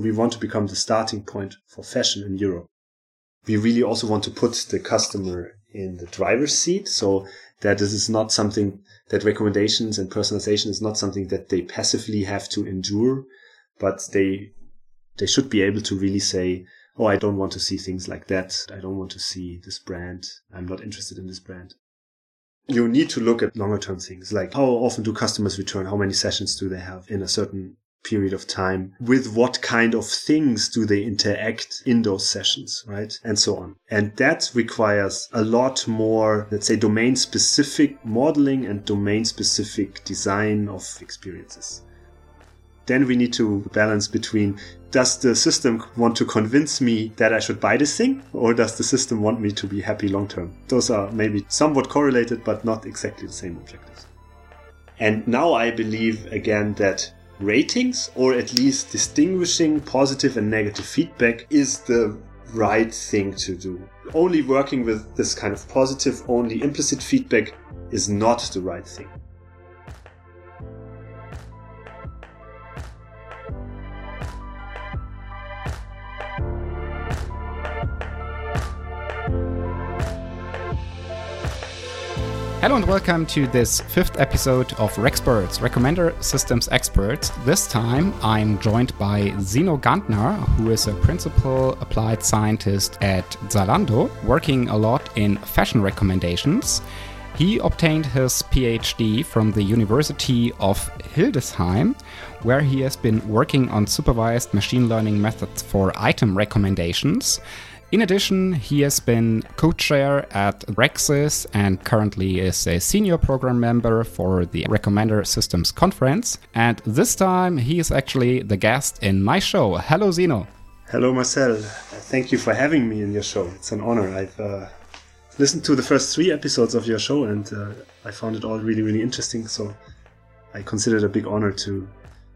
We want to become the starting point for fashion in Europe. We really also want to put the customer in the driver's seat so that this is not something that recommendations and personalization is not something that they passively have to endure, but they, they should be able to really say, Oh, I don't want to see things like that. I don't want to see this brand. I'm not interested in this brand. You need to look at longer term things like how often do customers return? How many sessions do they have in a certain period of time with what kind of things do they interact in those sessions right? And so on. And that requires a lot more let's say domain specific modeling and domain specific design of experiences. Then we need to balance between does the system want to convince me that I should buy this thing or does the system want me to be happy long term those are maybe somewhat correlated but not exactly the same objectives. And now I believe again that ratings or at least distinguishing positive and negative feedback is the right thing to do. Only working with this kind of positive, only implicit feedback is not the right thing. Hello and welcome to this fifth episode of Recsperts, Recommender Systems Experts. This time I'm joined by Zeno Gantner, who is a principal applied scientist at Zalando, working a lot in fashion recommendations. He obtained his PhD from the University of Hildesheim, where he has been working on supervised machine learning methods for item recommendations. In addition, he has been co chair at RecSys and currently is a senior program member for the Recommender Systems Conference. And this time, he is actually the guest in my show. Hello, Zeno. Hello, Marcel. Thank you for having me in your show. It's an honor. I've uh, listened to the first three episodes of your show and uh, I found it all really, really interesting. So I consider it a big honor to,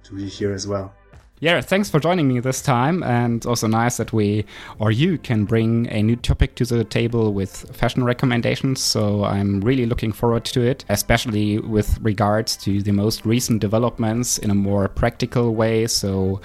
to be here as well yeah, thanks for joining me this time. And also nice that we or you can bring a new topic to the table with fashion recommendations. So I'm really looking forward to it, especially with regards to the most recent developments in a more practical way. So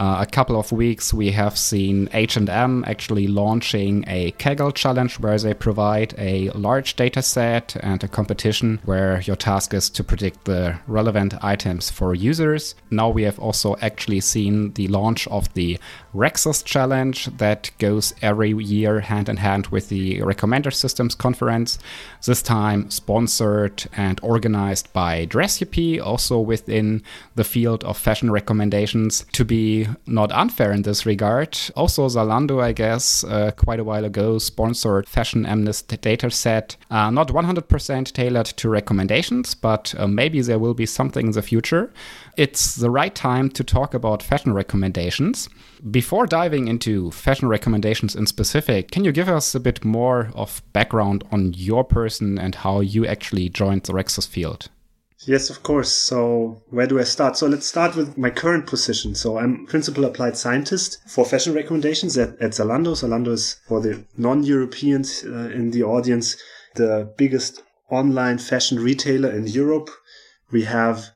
uh, a couple of weeks we have seen H&M actually launching a Kaggle challenge where they provide a large data set and a competition where your task is to predict the relevant items for users. Now we have also actually seen the launch of the RecSys challenge that goes every year hand in hand with the Recommender Systems conference. This time sponsored and organized by Dressipi, also within the field of fashion recommendations to be not unfair in this regard. Also, Zalando, I guess, uh, quite a while ago sponsored Fashion-MNIST data set, uh, not 100% tailored to recommendations, but uh, maybe there will be something in the future. It's the right time to talk about fashion recommendations. Before diving into fashion recommendations in specific, can you give us a bit more of background on your person and how you actually joined the RecSys field? Yes, of course. So where do I start? So let's start with my current position. So I'm principal applied scientist for fashion recommendations at, at Zalando. Zalando is for the non-Europeans uh, in the audience, the biggest online fashion retailer in Europe. We have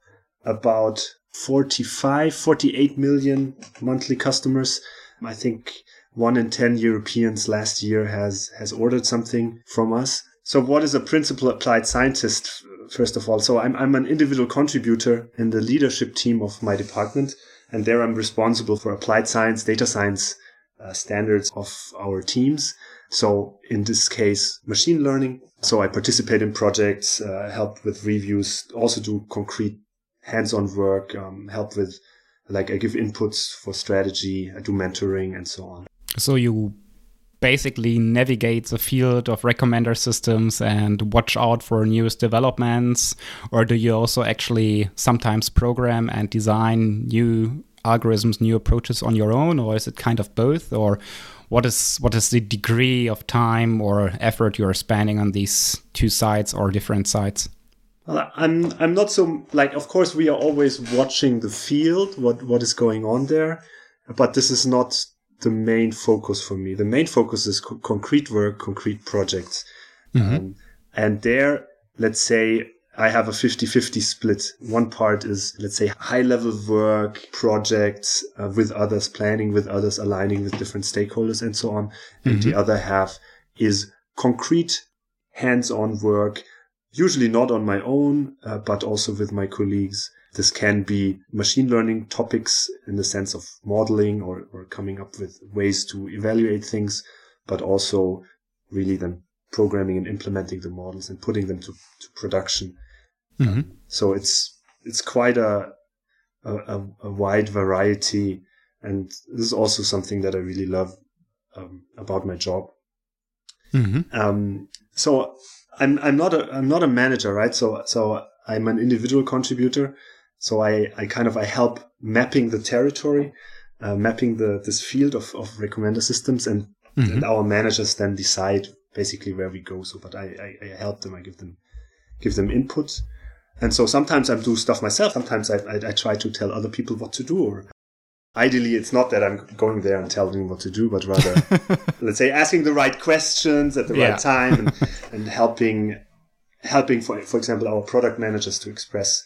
about 45, 48 million monthly customers. I think one in 10 Europeans last year has, has ordered something from us. So what is a principal applied scientist? First of all. So I'm, I'm an individual contributor in the leadership team of my department. And there I'm responsible for applied science, data science uh, standards of our teams. So in this case, machine learning. So I participate in projects, uh, help with reviews, also do concrete hands-on work, um, help with like I give inputs for strategy, I do mentoring and so on. So you basically navigate the field of recommender systems and watch out for newest developments? Or do you also actually sometimes program and design new algorithms, new approaches on your own? Or is it kind of both? Or what is what is the degree of time or effort you're spending on these two sides or different sides? Well, I'm I'm not so like of course we are always watching the field, what what is going on there, but this is not the main focus for me. The main focus is co- concrete work, concrete projects. Mm-hmm. Um, and there, let's say, I have a 50-50 split. One part is, let's say, high level work, projects uh, with others, planning with others, aligning with different stakeholders and so on. And mm-hmm. the other half is concrete hands-on work, usually not on my own, uh, but also with my colleagues. This can be machine learning topics in the sense of modeling or, or coming up with ways to evaluate things, but also really then programming and implementing the models and putting them to, to production. Mm-hmm. so it's it's quite a, a, a wide variety, and this is also something that I really love um, about my job. Mm-hmm. Um, so I'm I'm not a I'm not a manager, right? So so I'm an individual contributor. So I I kind of I help mapping the territory, uh, mapping the this field of of recommender systems, and, mm-hmm. and our managers then decide basically where we go. So, but I, I, I help them. I give them give them input. And so sometimes I do stuff myself. Sometimes I, I, I, try to tell other people what to do. Or ideally, it's not that I'm going there and telling them what to do, but rather, let's say, asking the right questions at the yeah. right time and, and helping, helping for, for example, our product managers to express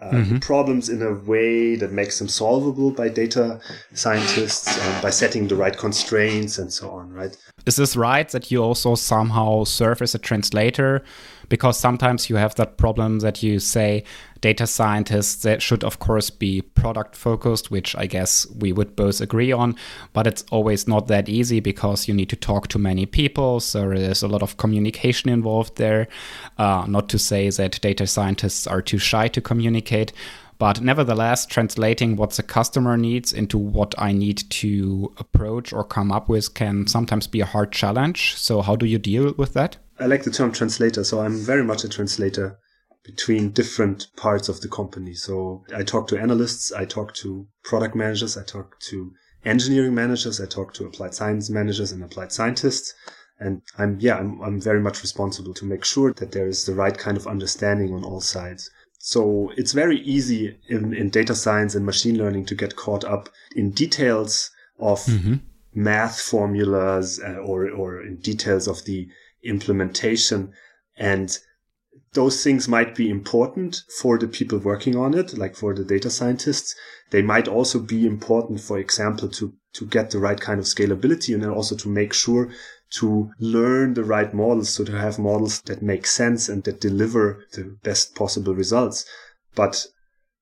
uh, mm-hmm. problems in a way that makes them solvable by data scientists and by setting the right constraints and so on, right? Is this right that you also somehow serve as a translator? Because sometimes you have that problem that you say data scientists that should of course be product focused, which I guess we would both agree on, but it's always not that easy because you need to talk to many people, so there's a lot of communication involved there. Uh, not to say that data scientists are too shy to communicate, but nevertheless, translating what the customer needs into what I need to approach or come up with can sometimes be a hard challenge. So, how do you deal with that? I like the term translator. So, I'm very much a translator between different parts of the company. So, I talk to analysts, I talk to product managers, I talk to engineering managers, I talk to applied science managers and applied scientists. And I'm, yeah, I'm, I'm very much responsible to make sure that there is the right kind of understanding on all sides. So it's very easy in, in data science and machine learning to get caught up in details of mm-hmm. math formulas uh, or, or in details of the implementation. And those things might be important for the people working on it, like for the data scientists. They might also be important, for example, to, to get the right kind of scalability and then also to make sure to learn the right models, so to have models that make sense and that deliver the best possible results. But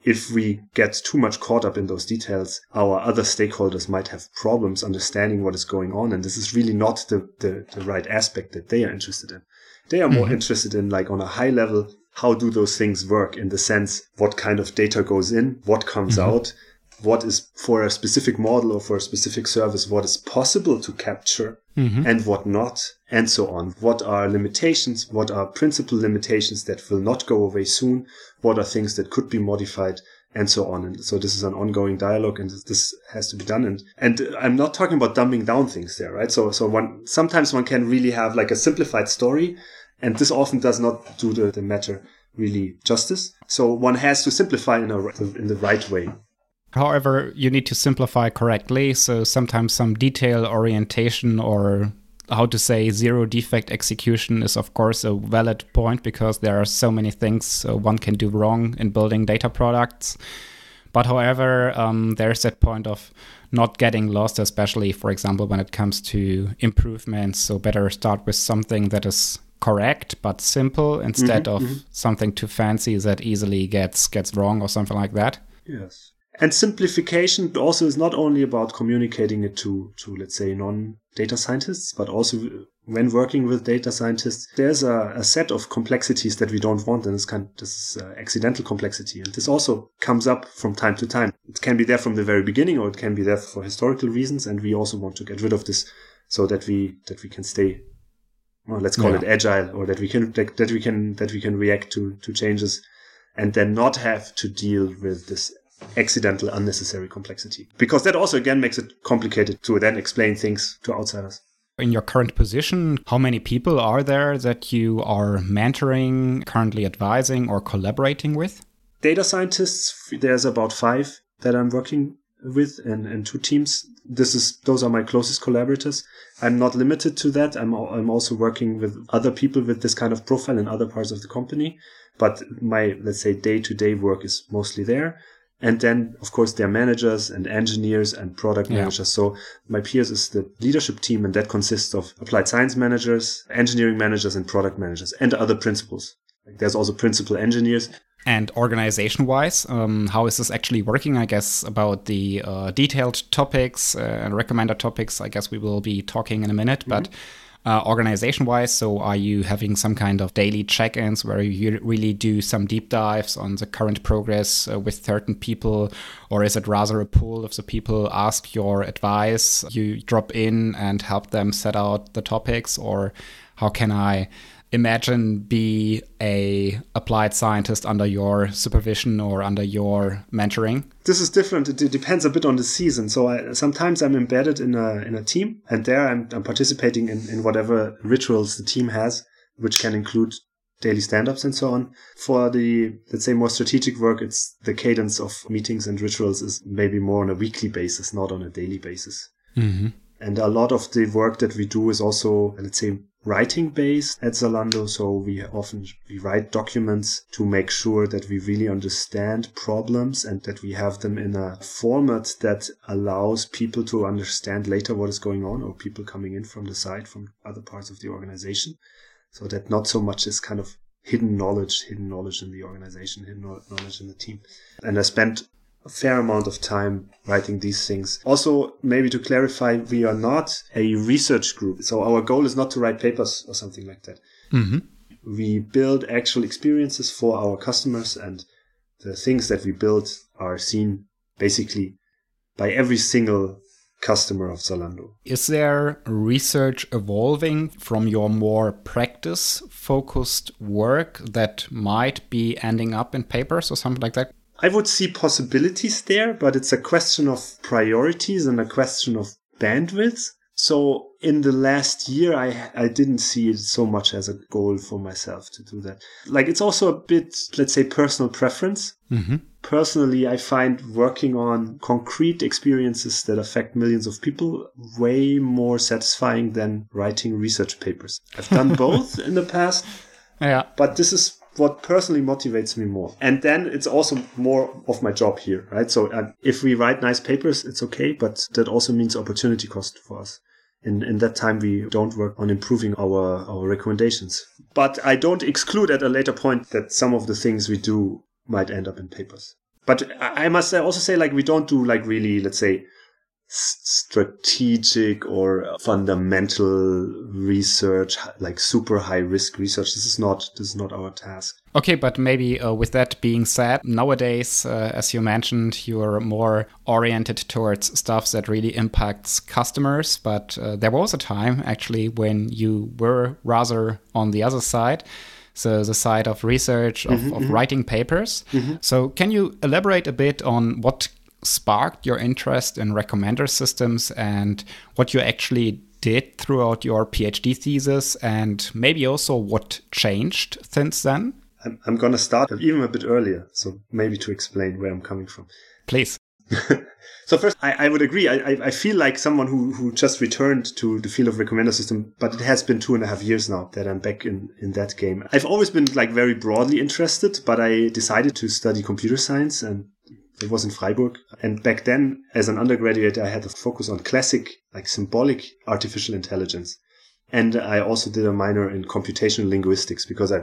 if we get too much caught up in those details, our other stakeholders might have problems understanding what is going on. And this is really not the, the, the right aspect that they are interested in. They are more mm-hmm. interested in like on a high level, how do those things work in the sense, what kind of data goes in, what comes mm-hmm. out, what is for a specific model or for a specific service, what is possible to capture mm-hmm. and what not, and so on. What are limitations? What are principal limitations that will not go away soon? What are things that could be modified? And so on. And so this is an ongoing dialogue and this has to be done. And, and I'm not talking about dumbing down things there, right? So, so one, sometimes one can really have like a simplified story and this often does not do the, the matter really justice. So one has to simplify in a, in the right way. However, you need to simplify correctly. So sometimes some detail orientation or how to say zero defect execution is of course a valid point because there are so many things one can do wrong in building data products. But however, um, there's that point of not getting lost, especially for example when it comes to improvements. So better start with something that is correct but simple instead mm -hmm, of mm -hmm. something too fancy that easily gets gets wrong or something like that. Yes. And simplification also is not only about communicating it to, to let's say, non data scientists, but also when working with data scientists, there's a, a set of complexities that we don't want. And this kind this is uh, accidental complexity. And this also comes up from time to time. It can be there from the very beginning or it can be there for historical reasons. And we also want to get rid of this so that we, that we can stay well, let's call yeah. it agile or that we can that, that we can that we can react to to changes and then not have to deal with this accidental, unnecessary complexity. Because that also again makes it complicated to then explain things to outsiders. In your current position, how many people are there that you are mentoring, currently advising, or collaborating with? Data scientists, there's about five that I'm working with and, and two teams. This is those are my closest collaborators. I'm not limited to that. I'm I'm also working with other people with this kind of profile in other parts of the company. but my, let's say, day to day work is mostly there. And then, of course, there are managers and engineers and product Yeah. managers. So my peers is the leadership team, and that consists of applied science managers, engineering managers, and product managers, and other principals. Like there's also principal engineers. And organization wise, um, how is this actually working? I guess about the uh, detailed topics uh, and recommended topics, I guess we will be talking in a minute. But uh, organization wise, so are you having some kind of daily check ins where you really do some deep dives on the current progress uh, with certain people? Or is it rather a pool of the people ask your advice? You drop in and help them set out the topics? Or how can I? Imagine be a applied scientist under your supervision or under your mentoring This is different. It depends a bit on the season. So I, sometimes I'm embedded in a in a team, and there I'm, I'm participating in, in whatever rituals the team has, which can include daily stand-ups and so on. For the let's say more strategic work, it's the cadence of meetings and rituals is maybe more on a weekly basis, not on a daily basis. mm-hmm. And a lot of the work that we do is also, let's say, writing based at Zalando. So we often we write documents to make sure that we really understand problems and that we have them in a format that allows people to understand later what is going on or people coming in from the side from other parts of the organization. So that not so much is kind of hidden knowledge, hidden knowledge in the organization, hidden knowledge in the team. And I spent a fair amount of time writing these things. Also, maybe to clarify, we are not a research group. So our goal is not to write papers or something like that. Mm-hmm. We build actual experiences for our customers and the things that we build are seen basically by every single customer of Zalando. Is there research evolving from your more practice focused work that might be ending up in papers or something like that? I would see possibilities there, but it's a question of priorities and a question of bandwidth. So in the last year, I, I didn't see it so much as a goal for myself to do that. Like it's also a bit, let's say, personal preference. Mm-hmm. Personally, I find working on concrete experiences that affect millions of people way more satisfying than writing research papers. I've done both in the past, Yeah. but this is what personally motivates me more. And then it's also more of my job here, right? So uh, if we write nice papers, it's okay, but that also means opportunity cost for us. In, in that time, we don't work on improving our, our recommendations. But I don't exclude at a later point that some of the things we do might end up in papers. But I must also say, like, we don't do like really, let's say, strategic or fundamental research, like super high risk research. This is not, this is not our task. Okay, but maybe uh, with that being said, nowadays, uh, as you mentioned, you're more oriented towards stuff that really impacts customers. But uh, there was a time actually when you were rather on the other side. So the side of research, of, of writing papers. So can you elaborate a bit on what sparked your interest in recommender systems and what you actually did throughout your PhD thesis and maybe also what changed since then? I'm, I'm going to start even a bit earlier. So maybe to explain where I'm coming from. Please. So first, I, I would agree. I, I, I feel like someone who, who just returned to the field of recommender system, but it has been two and a half years now that I'm back in, in that game. I've always been like very broadly interested, but I decided to study computer science and it was in Freiburg. And back then, as an undergraduate, I had a focus on classic, like symbolic artificial intelligence. And I also did a minor in computational linguistics because I,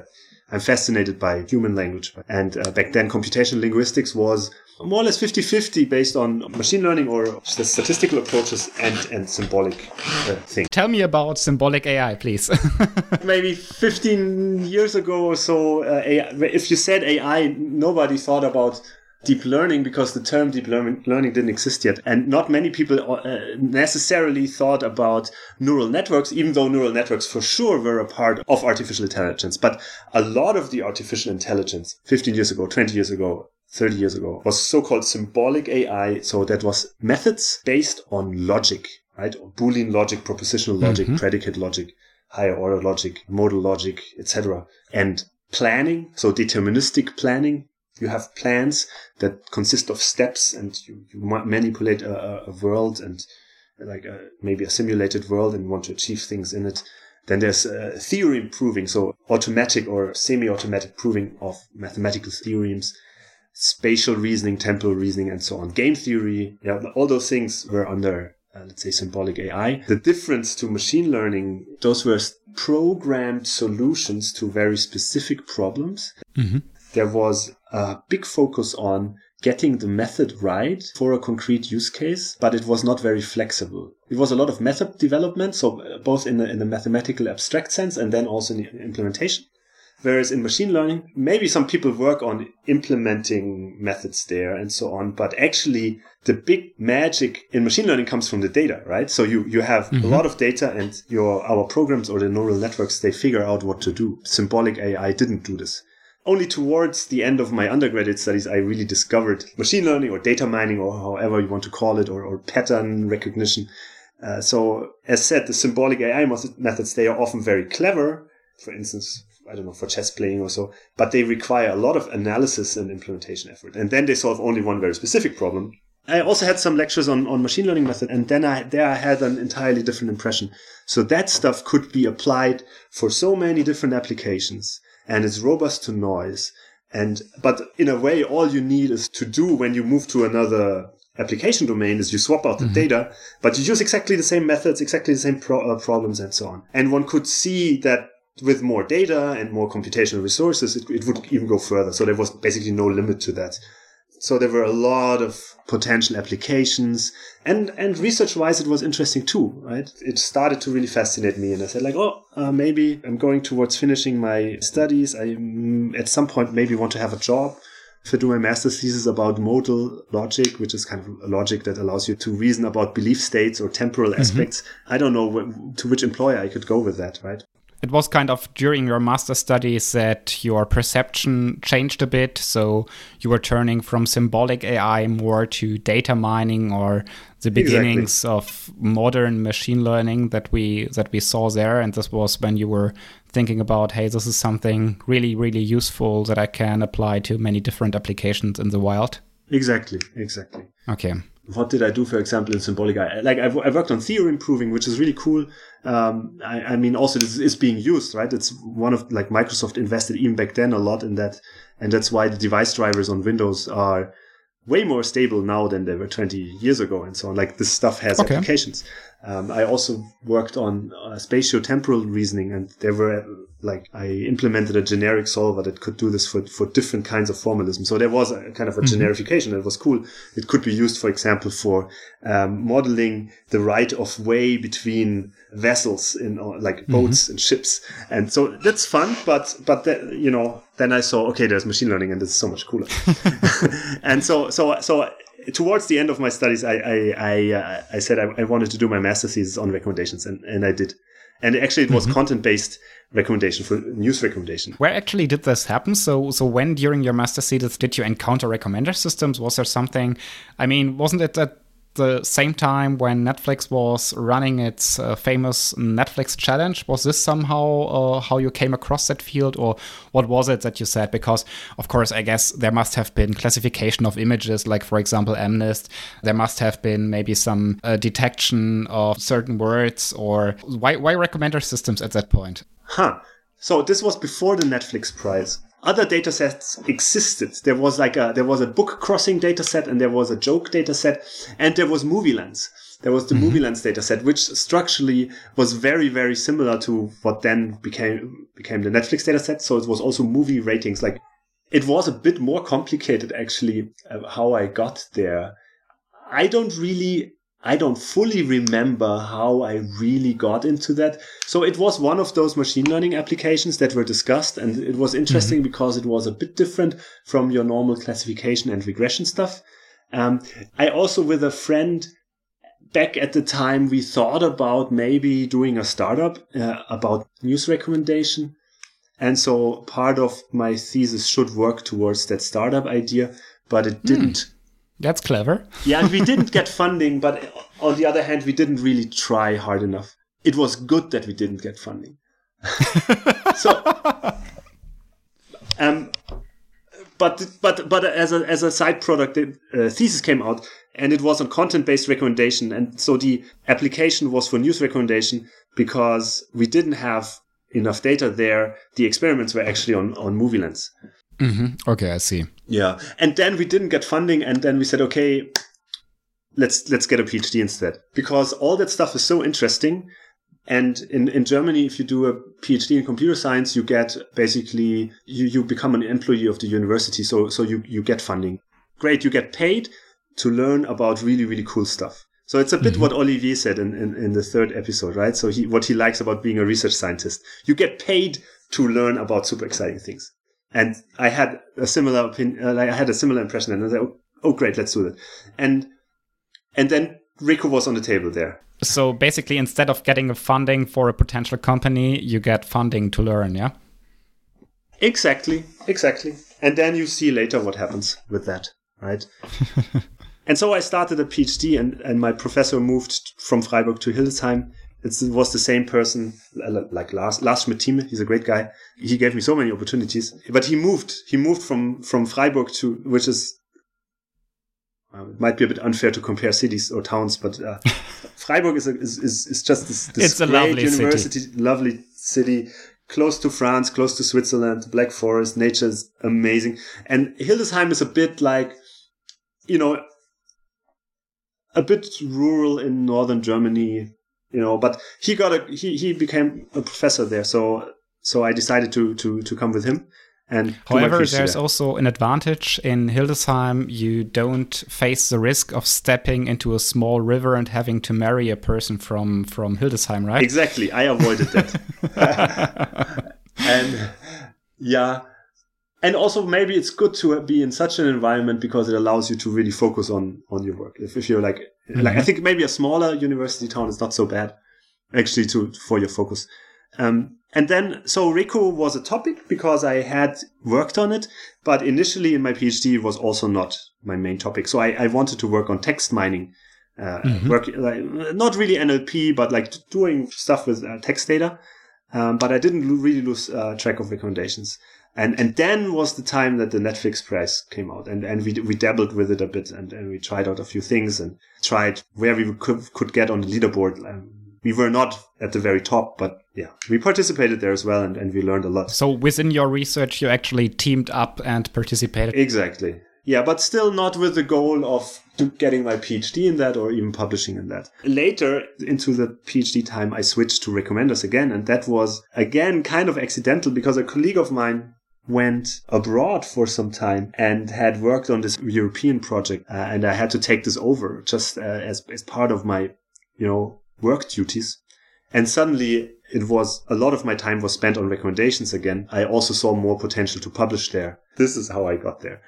I'm fascinated by human language. And uh, back then, computational linguistics was more or less 50-50 based on machine learning or the statistical approaches and, and symbolic uh, things. Tell me about symbolic AI, please. Maybe 15 years ago or so, uh, AI, if you said AI, nobody thought about deep learning because the term deep learning, learning didn't exist yet. And not many people uh, necessarily thought about neural networks, even though neural networks for sure were a part of artificial intelligence. But a lot of the artificial intelligence 15 years ago, 20 years ago, 30 years ago was so-called symbolic AI. So that was methods based on logic, right? Boolean logic, propositional logic, Mhm. predicate logic, higher order logic, modal logic, etc. And planning, so deterministic planning. You have plans that consist of steps and you, you manipulate a, a- world and like a, maybe a simulated world and want to achieve things in it. Then there's uh, theorem proving, so automatic or semi-automatic proving of mathematical theorems, spatial reasoning, temporal reasoning, and so on. Game theory, yeah, all those things were under uh, let's say symbolic AI. The difference to machine learning, those were programmed solutions to very specific problems. Mm-hmm. There was a big focus on getting the method right for a concrete use case, but it was not very flexible. It was a lot of method development, so uh, both in the, in the mathematical abstract sense and then also in the implementation. Whereas in machine learning, maybe some people work on implementing methods there and so on, but actually the big magic in machine learning comes from the data, right? So you, you have mm-hmm. a lot of data and your, our programs or the neural networks, they figure out what to do. Symbolic AI didn't do this only towards the end of my undergraduate studies, I really discovered machine learning or data mining or however you want to call it or, or pattern recognition. Uh, so as said, the symbolic AI methods, they are often very clever. For instance, I don't know, for chess playing or so, but they require a lot of analysis and implementation effort. And then they solve only one very specific problem. I also had some lectures on, on machine learning method, and then I, there I had an entirely different impression. So that stuff could be applied for so many different applications and it's robust to noise. And, but in a way, all you need is to do when you move to another application domain is you swap out the mm-hmm. data, but you use exactly the same methods, exactly the same pro- uh, problems and so on. And one could see that with more data and more computational resources, it, it would even go further. So there was basically no limit to that. So there were a lot of potential applications and, and research wise, it was interesting too, right? It started to really fascinate me. And I said like, oh, uh, maybe I'm going towards finishing my studies. I mm, at some point maybe want to have a job. If I do my master's thesis about modal logic, which is kind of a logic that allows you to reason about belief states or temporal mm-hmm. aspects, I don't know to which employer I could go with that, right? It was kind of during your master studies that your perception changed a bit. So you were turning from symbolic AI more to data mining or the beginnings exactly. of modern machine learning that we that we saw there. And this was when you were thinking about, hey, this is something really, really useful that I can apply to many different applications in the wild. Exactly, exactly. Okay what did I do, for example, in Symbolic? I, like I've, I worked on theorem proving, which is really cool. Um, I, I, mean, also this is being used, right? It's one of like Microsoft invested even back then a lot in that, and that's why the device drivers on Windows are way more stable now than they were 20 years ago, and so on. Like this stuff has okay. applications. Um, I also worked on uh, spatio-temporal reasoning, and there were like I implemented a generic solver that could do this for for different kinds of formalism. So there was a kind of a mm-hmm. generification that was cool. It could be used, for example, for um, modeling the right of way between vessels in uh, like mm-hmm. boats mm-hmm. and ships, and so that's fun. But but the, you know, then I saw okay, there's machine learning, and this is so much cooler. and so so so towards the end of my studies, I I I, uh, I said I, I, wanted to do my master thesis on recommendations, and, and I did. And actually, it was mm-hmm. content based recommendation for news recommendation. Where actually did this happen? So so when during your master thesis did you encounter recommender systems? Was there something? I mean, wasn't it that the same time when Netflix was running its uh, famous Netflix challenge. Was this somehow uh, how you came across that field, or what was it that you said? Because, of course, I guess there must have been classification of images, like, for example, MNIST. There must have been maybe some uh, detection of certain words, or why, why recommender systems at that point? Huh. So this was before the Netflix prize other datasets existed. There was like a, there was a book crossing dataset and there was a joke dataset and there was MovieLens. There was the mm-hmm. MovieLens data set, which structurally was very, very similar to what then became, became the Netflix dataset. So it was also movie ratings. Like it was a bit more complicated actually uh, how I got there. I don't really I don't fully remember how I really got into that. So it was one of those machine learning applications that were discussed. And it was interesting mm-hmm. because it was a bit different from your normal classification and regression stuff. Um, I also, with a friend back at the time, we thought about maybe doing a startup uh, about news recommendation. And so part of my thesis should work towards that startup idea, but it hmm. didn't. Mm that's clever. yeah, and we didn't get funding, but on the other hand, we didn't really try hard enough. It was good that we didn't get funding. so, um, but but but as a as a side product, the uh, thesis came out, and it was on content based recommendation, and so the application was for news recommendation because we didn't have enough data there. The experiments were actually on on MovieLens. Mm-hmm. Okay, I see. Yeah, and then we didn't get funding, and then we said, okay, let's let's get a PhD instead because all that stuff is so interesting. And in, in Germany, if you do a PhD in computer science, you get basically you, you become an employee of the university. So so you, you get funding. Great, you get paid to learn about really, really cool stuff. So it's a bit mm-hmm. what Olivier said in, in, in, the third episode, right? So he what he likes about being a research scientist. You get paid to learn about super exciting things. And I had a similar opinion, uh, I had a similar impression and I was like, oh, oh great, let's do that. And and then Rico was on the table there. So basically, instead of getting a funding for a potential company, you get funding to learn, yeah? Exactly, exactly. And then you see later what happens with that, right? and so I started a PhD, and, and my professor moved from Freiburg to Hildesheim. It was the same person, like Lars, Lars Schmidt He's a great guy. He gave me so many opportunities, but he moved. He moved from from Freiburg to, which is uh, it might be a bit unfair to compare cities or towns, but uh, Freiburg is, a, is, is, is just this, this it's a lovely university, city. lovely city, close to France, close to Switzerland, Black Forest, nature is amazing. And Hildesheim is a bit like, you know, a bit rural in northern Germany, you know, but he got a, he, he became a professor there. So, so I decided to, to, to come with him. And However, there's also an advantage in Hildesheim. You don't face the risk of stepping into a small river and having to marry a person from from Hildesheim, right? Exactly. I avoided that. and yeah, and also maybe it's good to be in such an environment because it allows you to really focus on on your work. If, if you're like mm-hmm. like I think maybe a smaller university town is not so bad actually to for your focus. Um, and then, so RECO was a topic because I had worked on it, but initially in my PhD it was also not my main topic. So I, I wanted to work on text mining, uh, mm-hmm. work, like, not really NLP, but like doing stuff with uh, text data. Um, but I didn't really lose uh, track of recommendations. And, and then was the time that the Netflix prize came out and, and we, we dabbled with it a bit and, and we tried out a few things and tried where we could, could get on the leaderboard. Um, we were not at the very top, but yeah, we participated there as well and, and we learned a lot. So within your research, you actually teamed up and participated? Exactly. Yeah, but still not with the goal of getting my PhD in that or even publishing in that. Later into the PhD time, I switched to recommenders again. And that was again kind of accidental because a colleague of mine went abroad for some time and had worked on this European project. Uh, and I had to take this over just uh, as, as part of my, you know, work duties. And suddenly it was a lot of my time was spent on recommendations again. I also saw more potential to publish there. This is how I got there.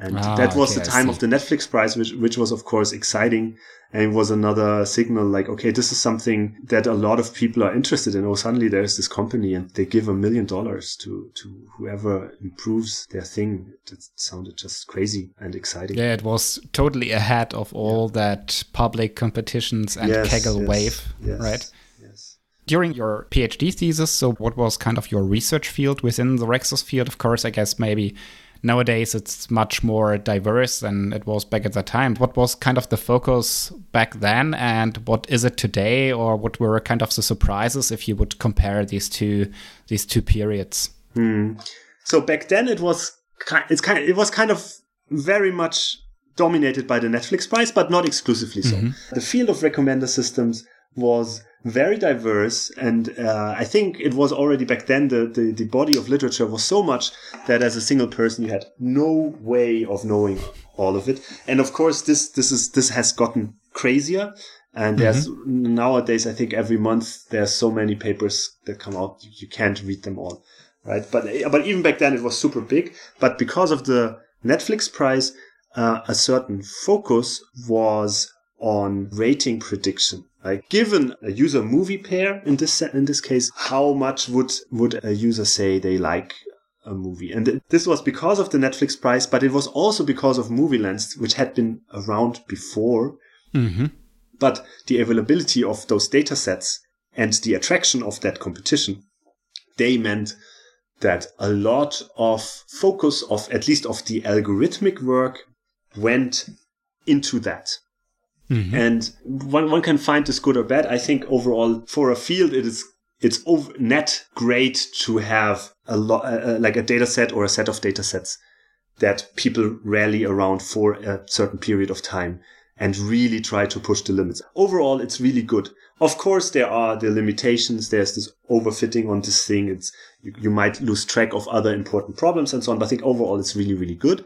And ah, that was okay, the time of the Netflix prize, which, which was of course exciting and it was another signal like, okay, this is something that a lot of people are interested in. Oh, suddenly there's this company and they give a million dollars to, to whoever improves their thing. It sounded just crazy and exciting. Yeah, it was totally ahead of all yeah. that public competitions and yes, Kaggle yes, wave, yes, right? Yes. During your PhD thesis, so what was kind of your research field within the RecSys field? Of course, I guess maybe nowadays it's much more diverse than it was back at that time. What was kind of the focus back then, and what is it today, or what were kind of the surprises if you would compare these two these two periods? Hmm. So back then it was it's kind it was kind of very much dominated by the Netflix prize, but not exclusively so. Mm-hmm. The field of recommender systems was very diverse. And uh, I think it was already back then the, the, the, body of literature was so much that as a single person you had no way of knowing all of it. And of course, this this is this has gotten crazier. And there's mm-hmm. nowadays, I think every month there's so many papers that come out you, can't read them all, right? But but even back then it was super big. But because of the Netflix prize, uh, a certain focus was on rating prediction. Like given a user movie pair in this in this case, how much would would a user say they like a movie? And this was because of the Netflix prize, but it was also because of MovieLens, which had been around before. Mm-hmm. But the availability of those data sets and the attraction of that competition, they meant that a lot of focus of at least of the algorithmic work went into that. Mm-hmm. And one, one can find this good or bad. I think overall for a field, it is, it's over, net great to have a lot, uh, uh, like a data set or a set of data sets that people rally around for a certain period of time and really try to push the limits. Overall, it's really good. Of course, there are the limitations. There's this overfitting on this thing. It's, you, you might lose track of other important problems and so on. But I think overall, it's really, really good.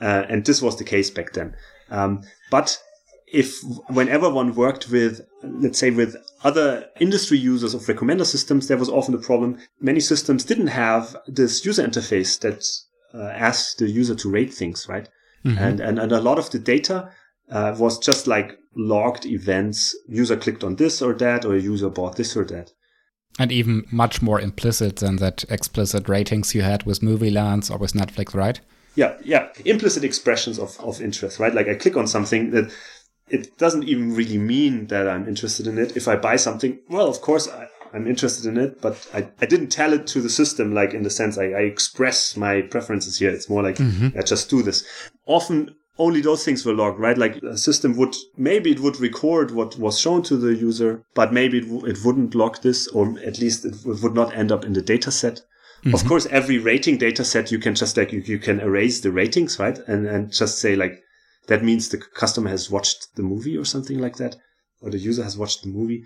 Uh, and this was the case back then. Um, but if whenever one worked with, let's say, with other industry users of recommender systems, there was often the problem. Many systems didn't have this user interface that uh, asks the user to rate things, right? Mm-hmm. And, and and a lot of the data uh, was just like logged events. User clicked on this or that, or user bought this or that. And even much more implicit than that explicit ratings you had with MovieLens or with Netflix, right? Yeah, yeah. Implicit expressions of, of interest, right? Like I click on something that it doesn't even really mean that I'm interested in it. If I buy something, well, of course I, am interested in it, but I, I didn't tell it to the system, like in the sense I, I express my preferences here. It's more like mm-hmm. I just do this. Often only those things were logged, right? Like a system would, maybe it would record what was shown to the user, but maybe it, w- it wouldn't log this, or at least it w- would not end up in the data set. Mm-hmm. Of course, every rating data set, you can just like, you, you can erase the ratings, right? And, and just say like, that means the customer has watched the movie or something like that, or the user has watched the movie.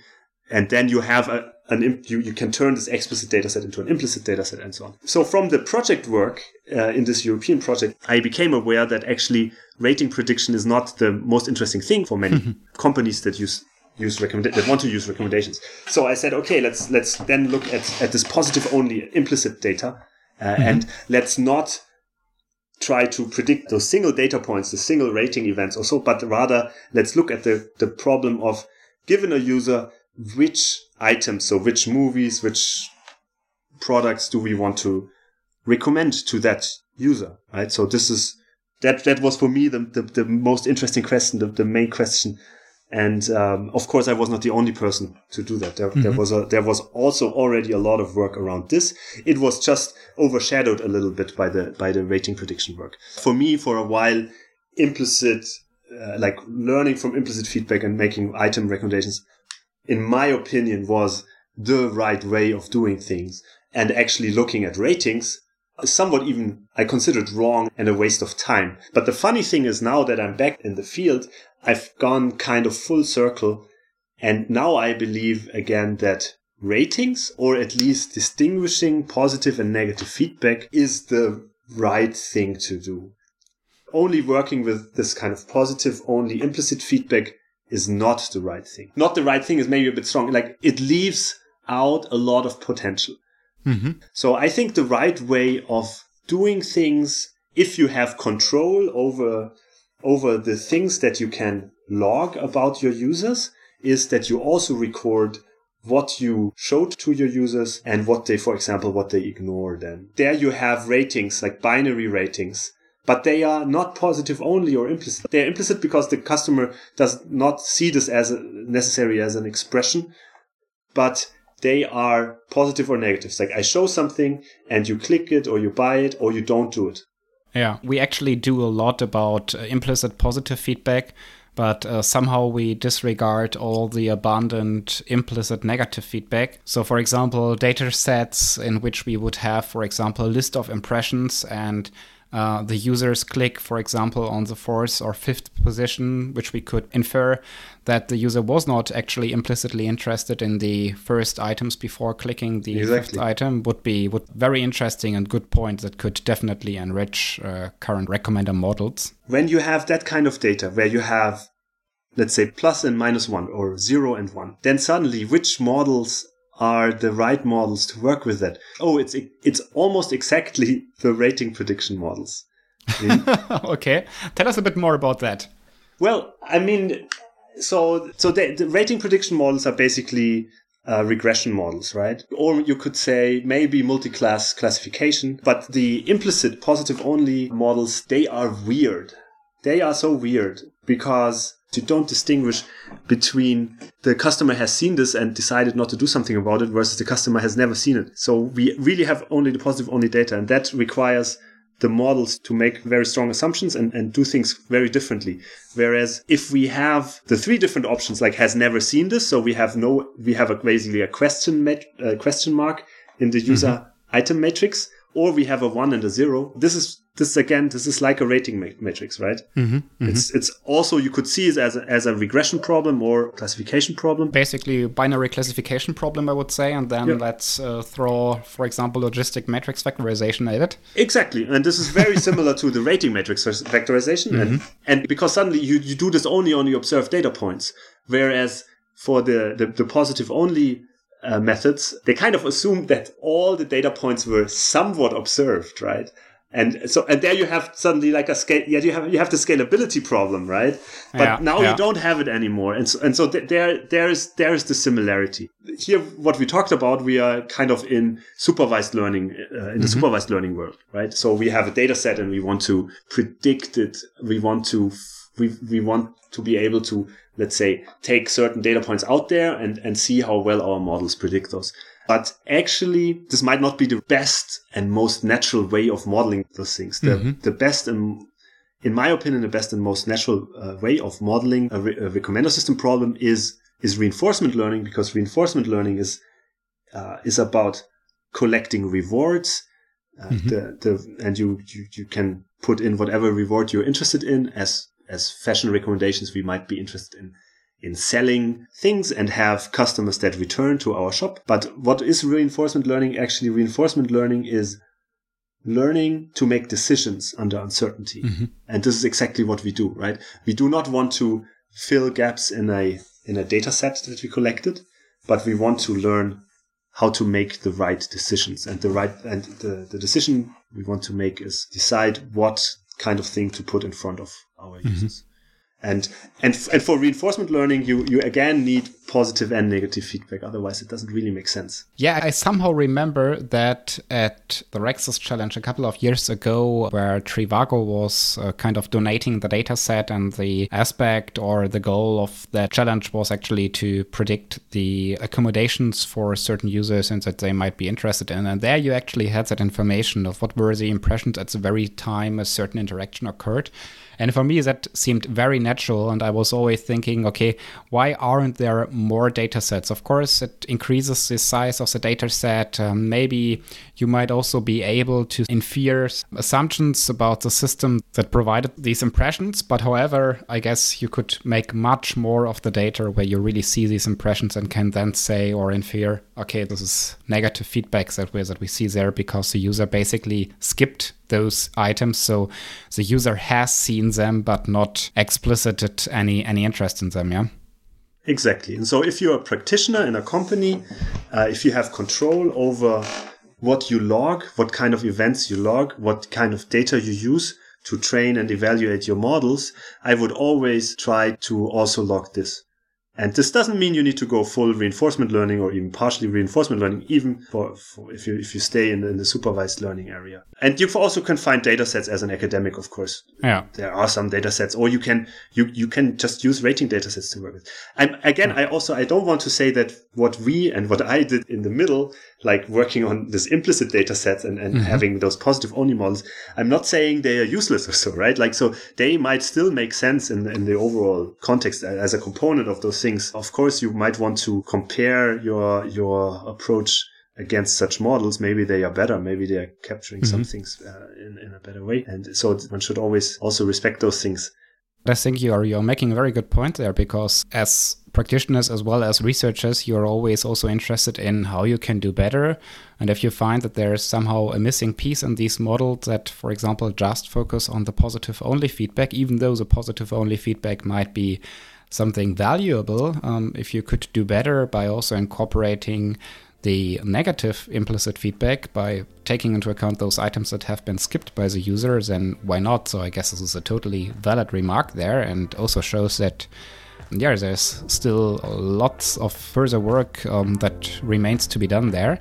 And then you have a, an, you, you can turn this explicit data set into an implicit data set and so on. So from the project work uh, in this European project, I became aware that actually rating prediction is not the most interesting thing for many companies that use use recommend that want to use recommendations. So I said, okay, let's let's then look at at this positive only implicit data, uh, mm-hmm. and let's not try to predict those single data points, the single rating events or so, but rather let's look at the, the problem of given a user which items, so which movies, which products do we want to recommend to that user, right? So this is, that, that was for me the, the, the most interesting question, the, the main question and um, of course, I was not the only person to do that. There, mm-hmm. there, was a, there was also already a lot of work around this. It was just overshadowed a little bit by the by the rating prediction work. For me, for a while, implicit, uh, like learning from implicit feedback and making item recommendations, in my opinion, was the right way of doing things. And actually looking at ratings somewhat even I considered wrong and a waste of time. But the funny thing is now that I'm back in the field, I've gone kind of full circle. And now I believe again that ratings or at least distinguishing positive and negative feedback is the right thing to do. Only working with this kind of positive, only implicit feedback is not the right thing. Not the right thing is maybe a bit strong. Like it leaves out a lot of potential. Mm-hmm. So I think the right way of doing things, if you have control over over the things that you can log about your users, is that you also record what you showed to your users and what they, for example, what they ignore then. There you have ratings, like binary ratings, but they are not positive only or implicit. They're implicit because the customer does not see this as a, necessary as an expression, but they are positive or negatives. Like I show something and you click it or you buy it or you don't do it. Yeah, we actually do a lot about uh, implicit positive feedback, but uh, somehow we disregard all the abundant implicit negative feedback. So, for example, data sets in which we would have, for example, a list of impressions and uh, the users click, for example, on the fourth or fifth position, which we could infer that the user was not actually implicitly interested in the first items before clicking the exactly. item, would be would very interesting and good point that could definitely enrich uh, current recommender models. When you have that kind of data, where you have let's say plus and minus one or zero and one, then suddenly which models are the right models to work with that. Oh, it's it's almost exactly the rating prediction models. okay, tell us a bit more about that. Well, I mean, so so the, the rating prediction models are basically uh, regression models, right? Or you could say maybe multi-class classification, but the implicit positive only models, they are weird. They are so weird. because you don't distinguish between the customer has seen this and decided not to do something about it versus the customer has never seen it. So we really have only the positive only data and that requires the models to make very strong assumptions and, and do things very differently. Whereas if we have the three different options, like has never seen this, so we have no, we have a, basically a question, met, uh, question mark in the user mm-hmm. item matrix, or we have a one and a zero. This is this again, this is like a rating matrix, right? Mm-hmm, mm-hmm. It's it's also you could see it as a, as a regression problem or classification problem. Basically, binary classification problem, I would say, and then yeah. let's uh, throw, for example, logistic matrix factorization at it. Exactly, and this is very similar to the rating matrix factorization, mm-hmm. and and because suddenly you you do this only on the observed data points, whereas for the, the, the positive only uh, methods, they kind of assume that all the data points were somewhat observed, right? And so, and there you have suddenly like a scale. Yeah, you have you have the scalability problem, right? But yeah, now yeah. you don't have it anymore, and so, and so th- there there is there is the similarity here. What we talked about, we are kind of in supervised learning uh, in mm-hmm. the supervised learning world, right? So we have a data set, and we want to predict it. We want to we we want to be able to let's say take certain data points out there and and see how well our models predict those. But actually, this might not be the best and most natural way of modeling those things. The, mm-hmm. the best and, in my opinion, the best and most natural uh, way of modeling a, re- a, recommender system problem is, is reinforcement learning because reinforcement learning is, uh, is about collecting rewards. Uh, mm-hmm. the, the, and you, you, you can put in whatever reward you're interested in as, as fashion recommendations we might be interested in in selling things and have customers that return to our shop. But what is reinforcement learning? Actually, reinforcement learning is learning to make decisions under uncertainty. Mm-hmm. And this is exactly what we do, right? We do not want to fill gaps in a, in a data set that we collected, but we want to learn how to make the right decisions and the right, and the, the decision we want to make is decide what kind of thing to put in front of our mm-hmm. users. And and and for reinforcement learning, you you again need positive and negative feedback. Otherwise, it doesn't really make sense. Yeah, I somehow remember that at the RecSys Challenge a couple of years ago, where Trivago was uh, kind of donating the data set, and the aspect or the goal of that challenge was actually to predict the accommodations for certain users and that they might be interested in. And there you actually had that information of what were the impressions at the very time a certain interaction occurred. And for me, that seemed very natural. And I was always thinking, okay, why aren't there more data sets? Of course, it increases the size of the data set. Um, maybe you might also be able to infer assumptions about the system that provided these impressions. But however, I guess you could make much more of the data where you really see these impressions and can then say or infer, okay, this is negative feedback that we, that we see there because the user basically skipped those items. So the user has seen them, but not explicited any any interest in them. Yeah. Exactly. And so if you're a practitioner in a company, uh, if you have control over what you log, what kind of events you log, what kind of data you use to train and evaluate your models, I would always try to also log this. And this doesn't mean you need to go full reinforcement learning or even partially reinforcement learning, even for, for if you if you stay in, in, the supervised learning area. And you also can find data sets as an academic, of course. Yeah. There are some data sets, or you can you you can just use rating data sets to work with. And again, yeah. I also I don't want to say that what we and what I did in the middle like working on this implicit data sets and, and mm-hmm. having those positive only models, I'm not saying they are useless or so, right? Like, so they might still make sense in, in the overall context as a component of those things. Of course, you might want to compare your, your approach against such models. Maybe they are better. Maybe they are capturing mm-hmm. some things uh, in, in a better way. And so one should always also respect those things. I think you're you're making a very good point there because as practitioners as well as researchers, you're always also interested in how you can do better. And if you find that there is somehow a missing piece in these models that, for example, just focus on the positive only feedback, even though the positive only feedback might be something valuable, um, if you could do better by also incorporating the negative implicit feedback by taking into account those items that have been skipped by the user, then why not? So I guess this is a totally valid remark there and also shows that yeah, there's still lots of further work um, that remains to be done there.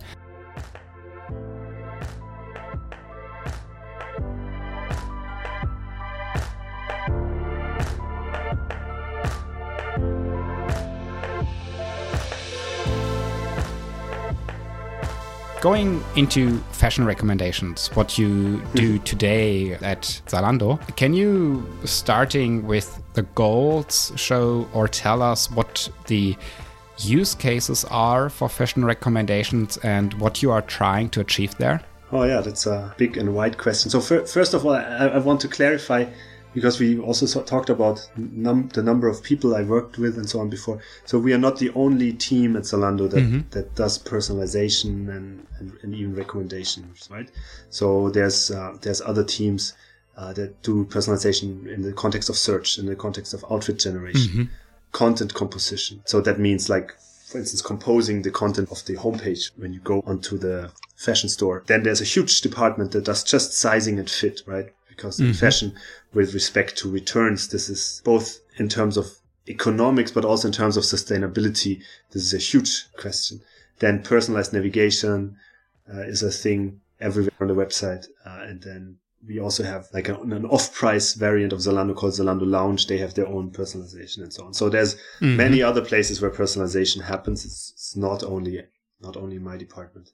Going into fashion recommendations, what you do mm-hmm. today at Zalando, can you, starting with the goals, show or tell us what the use cases are for fashion recommendations and what you are trying to achieve there? Oh, yeah, that's a big and wide question. So, first of all, I, I want to clarify because we also talked about num- the number of people I worked with and so on before. So we are not the only team at Zalando that, mm-hmm. that does personalization and, and, and, even recommendations, right? So there's uh, there's other teams uh, that do personalization in the context of search, in the context of outfit generation, mm-hmm. content composition. So that means like for instance, composing the content of the homepage when you go onto the fashion store. Then there's a huge department that does just sizing and fit, right? Because mm-hmm. in fashion, with respect to returns, this is both in terms of economics, but also in terms of sustainability. This is a huge question. Then personalized navigation uh, is a thing everywhere on the website. Uh, and then we also have like an, an, off-price variant of Zalando called Zalando Lounge. They have their own personalization and so on. So there's mm-hmm. many other places where personalization happens. It's, it's not only not only my department.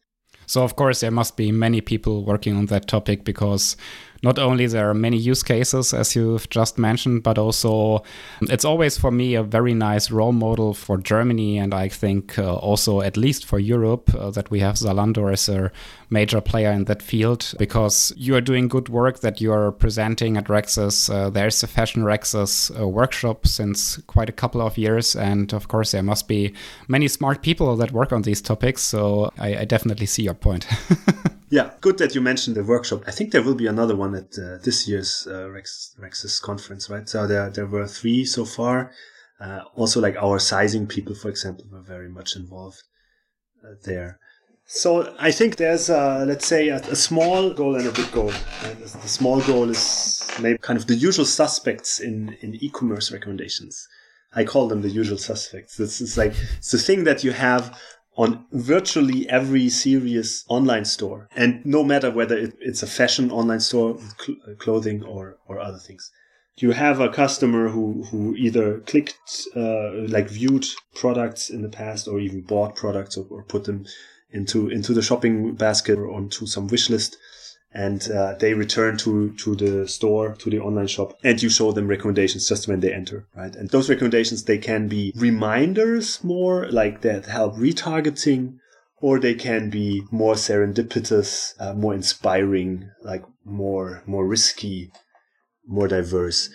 So of course there must be many people working on that topic because not only there are many use cases as you've just mentioned, but also it's always for me a very nice role model for Germany and I think uh, also at least for Europe uh, that we have Zalando as a major player in that field because you are doing good work that you are presenting at RecSys. Uh, there's a Fashion RecSys uh, workshop since quite a couple of years and of course there must be many smart people that work on these topics. So I, I definitely see your point. Yeah, good that you mentioned the workshop. I think there will be another one at uh, this year's uh, Rex, RecSys conference, right? So there there were three so far. Uh, also, like our sizing people, for example, were very much involved uh, there. So I think there's, uh, let's say, a, a, small goal and a big goal. the small goal is maybe kind of the usual suspects in in e-commerce recommendations. I call them the usual suspects. This is like it's the thing that you have on virtually every serious online store. And no matter whether it's a fashion online store cl- clothing or, or other things. You have a customer who, who either clicked, uh, like viewed products in the past or even bought products or, or put them into, into the shopping basket or onto some wish list and uh, they return to to the store to the online shop and you show them recommendations just when they enter right? And those recommendations they can be reminders more like that help retargeting or they can be more serendipitous uh, more inspiring like more more risky more diverse.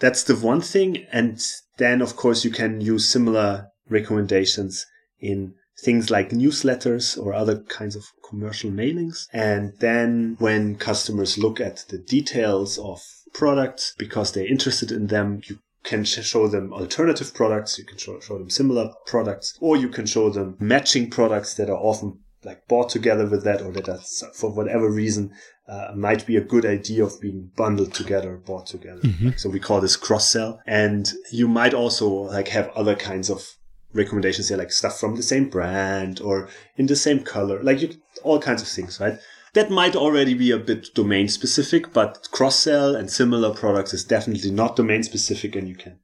That's the one thing and then of course you can use similar recommendations in things like newsletters or other kinds of commercial mailings. And then when customers look at the details of products because they're interested in them, you can show them alternative products, you can show, show them similar products, or you can show them matching products that are often like bought together with that or that are, for whatever reason uh, might be a good idea of being bundled together bought together mm-hmm. so we call this cross sell and you might also like have other kinds of recommendations say like stuff from the same brand or in the same color, like you, all kinds of things, right? That might already be a bit domain specific, but cross sell and similar products is definitely not domain specific and you can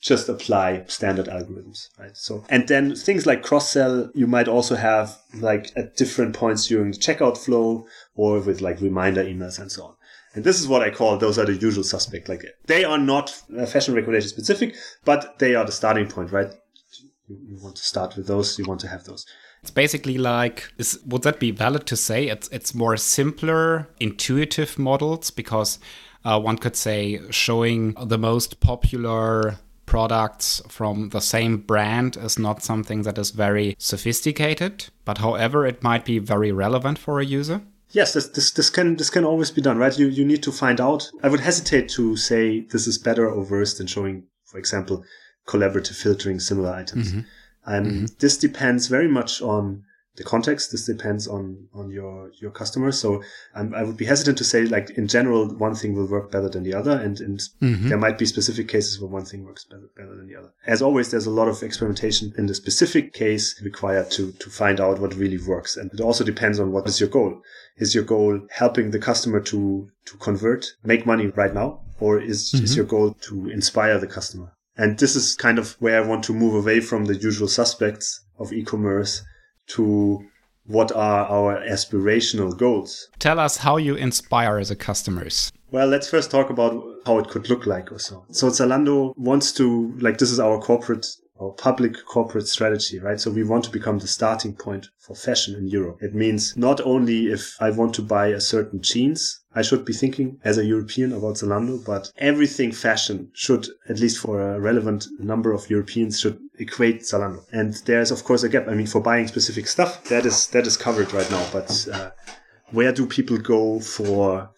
just apply standard algorithms, right? So, and then things like cross sell, you might also have like at different points during the checkout flow or with like reminder emails and so on. And this is what I call those are the usual suspect. Like they are not uh, fashion recommendation specific, but they are the starting point, right? You, want to start with those, you want to have those. It's basically like is would that be valid to say it's it's more simpler, intuitive models because uh, one could say showing the most popular products from the same brand is not something that is very sophisticated, but however it might be very relevant for a user. Yes, this, this, this can this can always be done, right? You you need to find out. I would hesitate to say this is better or worse than showing, for example, collaborative filtering similar items. Mm-hmm. Um, mm-hmm. This depends very much on the context. This depends on on your your customers. So um, I would be hesitant to say like in general one thing will work better than the other, and, and mm-hmm. there might be specific cases where one thing works better, better than the other. As always, there's a lot of experimentation in the specific case required to to find out what really works, and it also depends on what is your goal. Is your goal helping the customer to to convert, make money right now, or is is mm-hmm. your goal to inspire the customer? And this is kind of where I want to move away from the usual suspects of e-commerce to what are our aspirational goals. Tell us how you inspire the customers. Well, let's first talk about how it could look like or so. So Zalando wants to, like, this is our corporate or public corporate strategy, right? So we want to become the starting point for fashion in Europe. It means not only if I want to buy a certain jeans, I should be thinking as a European about Zalando, but everything fashion should, at least for a relevant number of Europeans, should equate Zalando. And there's of course a gap. I mean, for buying specific stuff, that is that is covered right now. But uh, where do people go for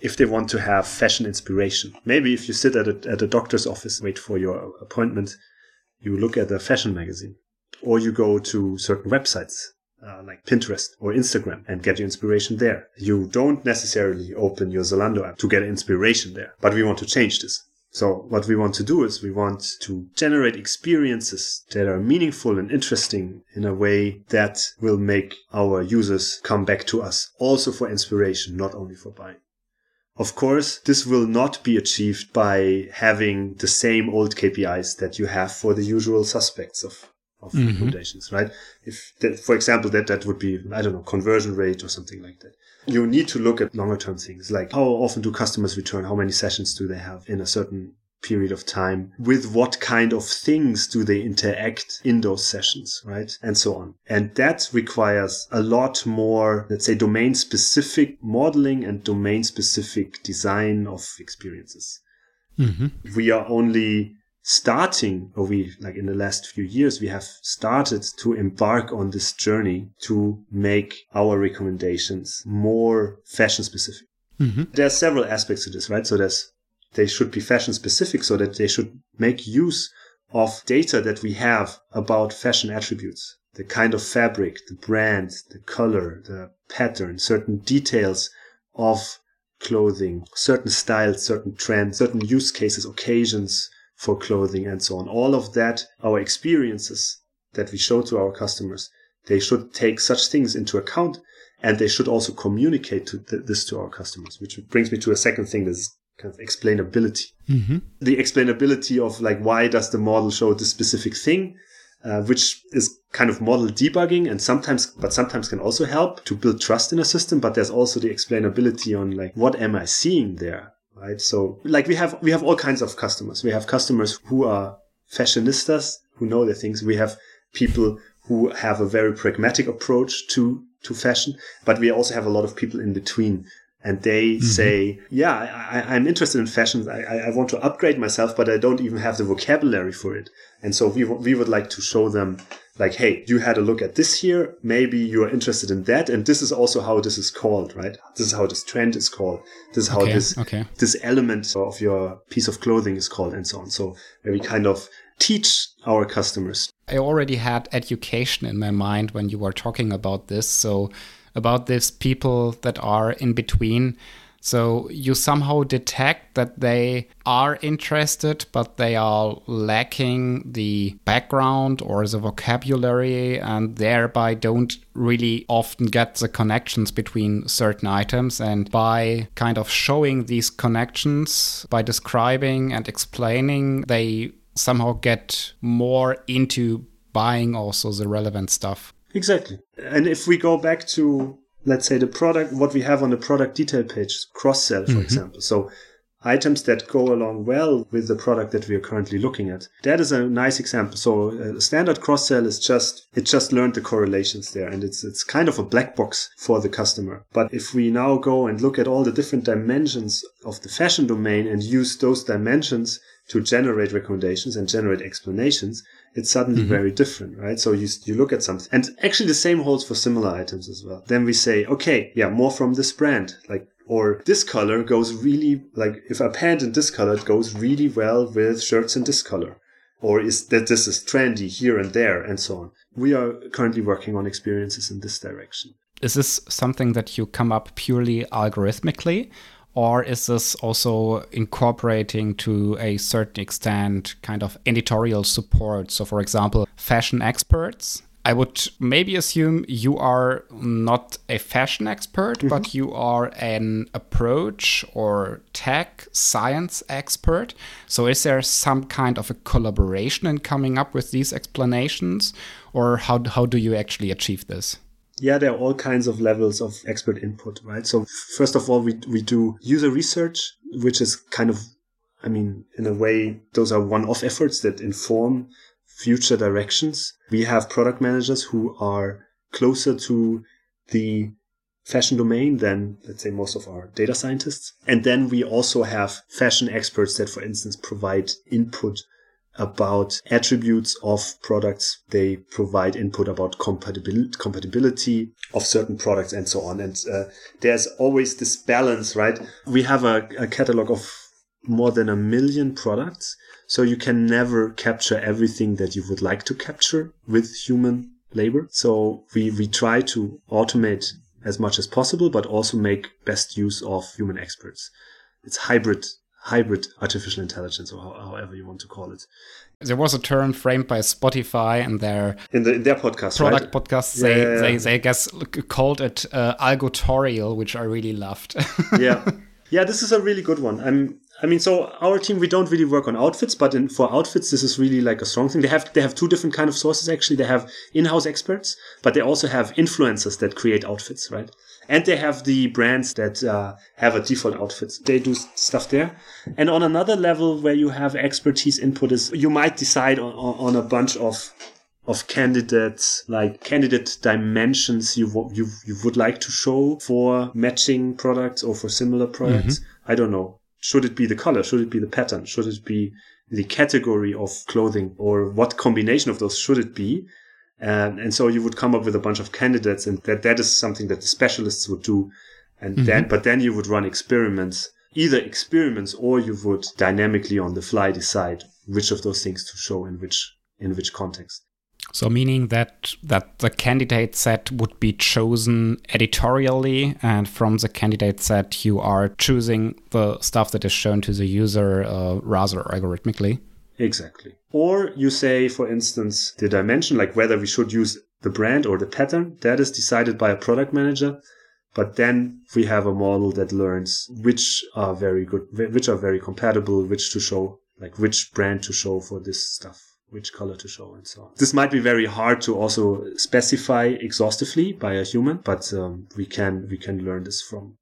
if they want to have fashion inspiration? Maybe if you sit at a, at a doctor's office, wait for your appointment, you look at a fashion magazine, or you go to certain websites. Uh, like Pinterest or Instagram and get your inspiration there. You don't necessarily open your Zalando app to get inspiration there, but we want to change this. So what we want to do is we want to generate experiences that are meaningful and interesting in a way that will make our users come back to us also for inspiration, not only for buying. Of course, this will not be achieved by having the same old KPIs that you have for the usual suspects of of mm-hmm. recommendations, right? If, that, for example, that that would be I don't know conversion rate or something like that. You need to look at longer term things like how often do customers return? How many sessions do they have in a certain period of time? With what kind of things do they interact in those sessions, right? And so on. And that requires a lot more, let's say, domain specific modeling and domain specific design of experiences. Mm-hmm. We are only starting, or we, like in the last few years, we have started to embark on this journey to make our recommendations more fashion specific. Mm-hmm. There are several aspects to this, right? So there's, they should be fashion specific so that they should make use of data that we have about fashion attributes. The kind of fabric, the brand, the color, the pattern, certain details of clothing, certain styles, certain trends, certain use cases, occasions, for clothing and so on. All of that, our experiences that we show to our customers, they should take such things into account and they should also communicate to th- this to our customers, which brings me to a second thing that's kind of explainability. Mm-hmm. The explainability of like, why does the model show this specific thing? Uh, which is kind of model debugging and sometimes, but sometimes can also help to build trust in a system. But there's also the explainability on like, what am I seeing there? Right? So like we have, we have all kinds of customers. We have customers who are fashionistas, who know their things. We have people who have a very pragmatic approach to, to fashion, but we also have a lot of people in between. And they mm-hmm. say, yeah, I, am interested in fashion. I, I want to upgrade myself, but I don't even have the vocabulary for it. And so we, we would like to show them like, hey, you had a look at this here. Maybe you are interested in that. And this is also how this is called, right? This is how this trend is called. This is how okay, this, okay. this element of your piece of clothing is called and so on. So we kind of teach our customers. I already had education in my mind when you were talking about this. So about these people that are in between so you somehow detect that they are interested, but they are lacking the background or the vocabulary and thereby don't really often get the connections between certain items. And by kind of showing these connections, by describing and explaining, they somehow get more into buying also the relevant stuff. Exactly. And if we go back to let's say the product, what we have on the product detail page, cross sell, for mm-hmm. example. So items that go along well with the product that we are currently looking at. That is a nice example. So a standard cross sell is just, it just learned the correlations there and it's, it's kind of a black box for the customer. But if we now go and look at all the different dimensions of the fashion domain and use those dimensions to generate recommendations and generate explanations, it's suddenly mm-hmm. very different, right? So you, you look at something and actually the same holds for similar items as well. Then we say, okay, yeah, more from this brand, like, or this color goes really, like, if a pant in this color it goes really well with shirts in this color. Or is that this is trendy here and there and so on. We are currently working on experiences in this direction. Is this something that you come up purely algorithmically? Or is this also incorporating to a certain extent kind of editorial support? So, for example, fashion experts. I would maybe assume you are not a fashion expert, mm -hmm. but you are an approach or tech science expert. So, is there some kind of a collaboration in coming up with these explanations, or how, how do you actually achieve this? Yeah, there are all kinds of levels of expert input, right? So first of all, we, we do user research, which is kind of, I mean, in a way, those are one-off efforts that inform future directions. We have product managers who are closer to the fashion domain than, let's say, most of our data scientists. And then we also have fashion experts that, for instance, provide input about attributes of products. They provide input about compatibility, compatibility of certain products and so on. And uh, there's always this balance, right? We have a, a catalog of more than a million products. So you can never capture everything that you would like to capture with human labor. So we, we try to automate as much as possible, but also make best use of human experts. It's hybrid hybrid artificial intelligence or however you want to call it. There was a term framed by Spotify and their in, the, in their podcast product right? podcast. Yeah, they, yeah, yeah. they they I guess called it uh, algotorial, which I really loved. yeah, yeah, this is a really good one. I'm I mean, so our team we don't really work on outfits, but in, for outfits this is really like a strong thing. They have they have two different kind of sources actually. They have in-house experts, but they also have influencers that create outfits, right? And they have the brands that uh, have a default outfits. They do stuff there. And on another level where you have expertise input is you might decide on, on a bunch of of candidates, like candidate dimensions you, you, you would like to show for matching products or for similar products. Mm-hmm. I don't know should it be the color? Should it be the pattern? Should it be the category of clothing or what combination of those should it be? And, and so you would come up with a bunch of candidates and that, that is something that the specialists would do. And mm-hmm. then, but then you would run experiments, either experiments or you would dynamically on the fly decide which of those things to show in which, in which context. So meaning that that the candidate set would be chosen editorially, and from the candidate set you are choosing the stuff that is shown to the user uh, rather algorithmically. Exactly. Or you say, for instance, the dimension, like whether we should use the brand or the pattern, that is decided by a product manager. But then we have a model that learns which are very good, which are very compatible, which to show, like which brand to show for this stuff which color to show and so on. This might be very hard to also specify exhaustively by a human, but um, we can we can learn this from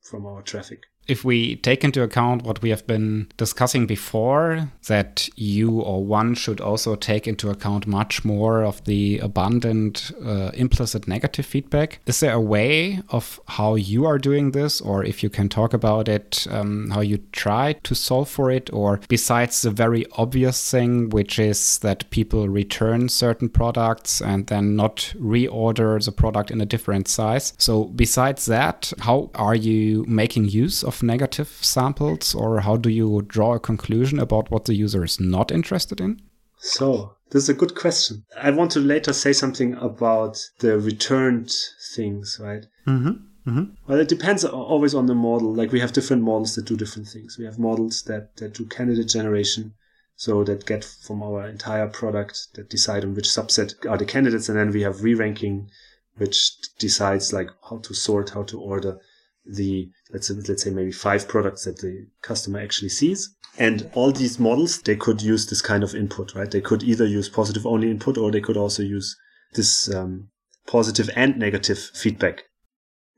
from our traffic if we take into account what we have been discussing before, that you or one should also take into account much more of the abundant uh, implicit negative feedback, is there a way of how you are doing this, or if you can talk about it, um, how you try to solve for it, or besides the very obvious thing, which is that people return certain products and then not reorder the product in a different size? So, besides that, how are you making use of of negative samples, or how do you draw a conclusion about what the user is not interested in? So, this is a good question. I want to later say something about the returned things, right? Mm-hmm. Mm-hmm. Well, it depends always on the model. Like we have different models that do different things. We have models that, that do candidate generation. So that get from our entire product that decide on which subset are the candidates. And then we have re-ranking, which decides like how to sort, how to order the let's let's say maybe five products that the customer actually sees. And all these models, they could use this kind of input, right? They could either use positive only input or they could also use this um, positive and negative feedback.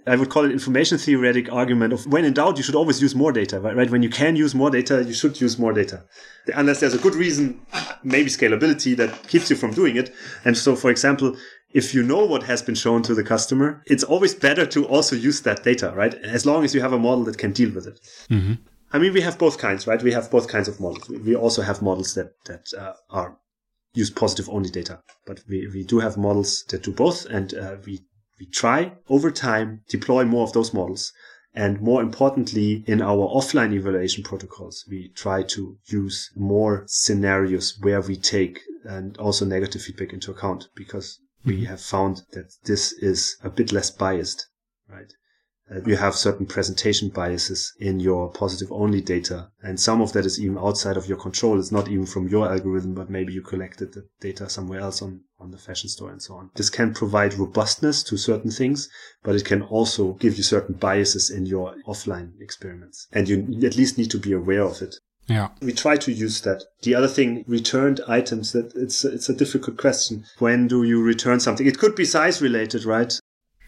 I would call it information theoretic argument of when in doubt, you should always use more data, right? right? When you can use more data, you should use more data. Unless there's a good reason, maybe scalability that keeps you from doing it. And so, for example, if you know what has been shown to the customer, it's always better to also use that data, right? As long as you have a model that can deal with it. Mm-hmm. I mean, we have both kinds, right? We have both kinds of models. We also have models that that uh, are use positive only data, but we, we do have models that do both, and uh, we we try over time deploy more of those models. And more importantly, in our offline evaluation protocols, we try to use more scenarios where we take and also negative feedback into account because we have found that this is a bit less biased, right? Uh, you have certain presentation biases in your positive only data. And some of that is even outside of your control. It's not even from your algorithm, but maybe you collected the data somewhere else on, on the fashion store and so on. This can provide robustness to certain things, but it can also give you certain biases in your offline experiments. And you at least need to be aware of it. Yeah. We try to use that. The other thing, returned items, that it's it's a difficult question. When do you return something? It could be size related, right?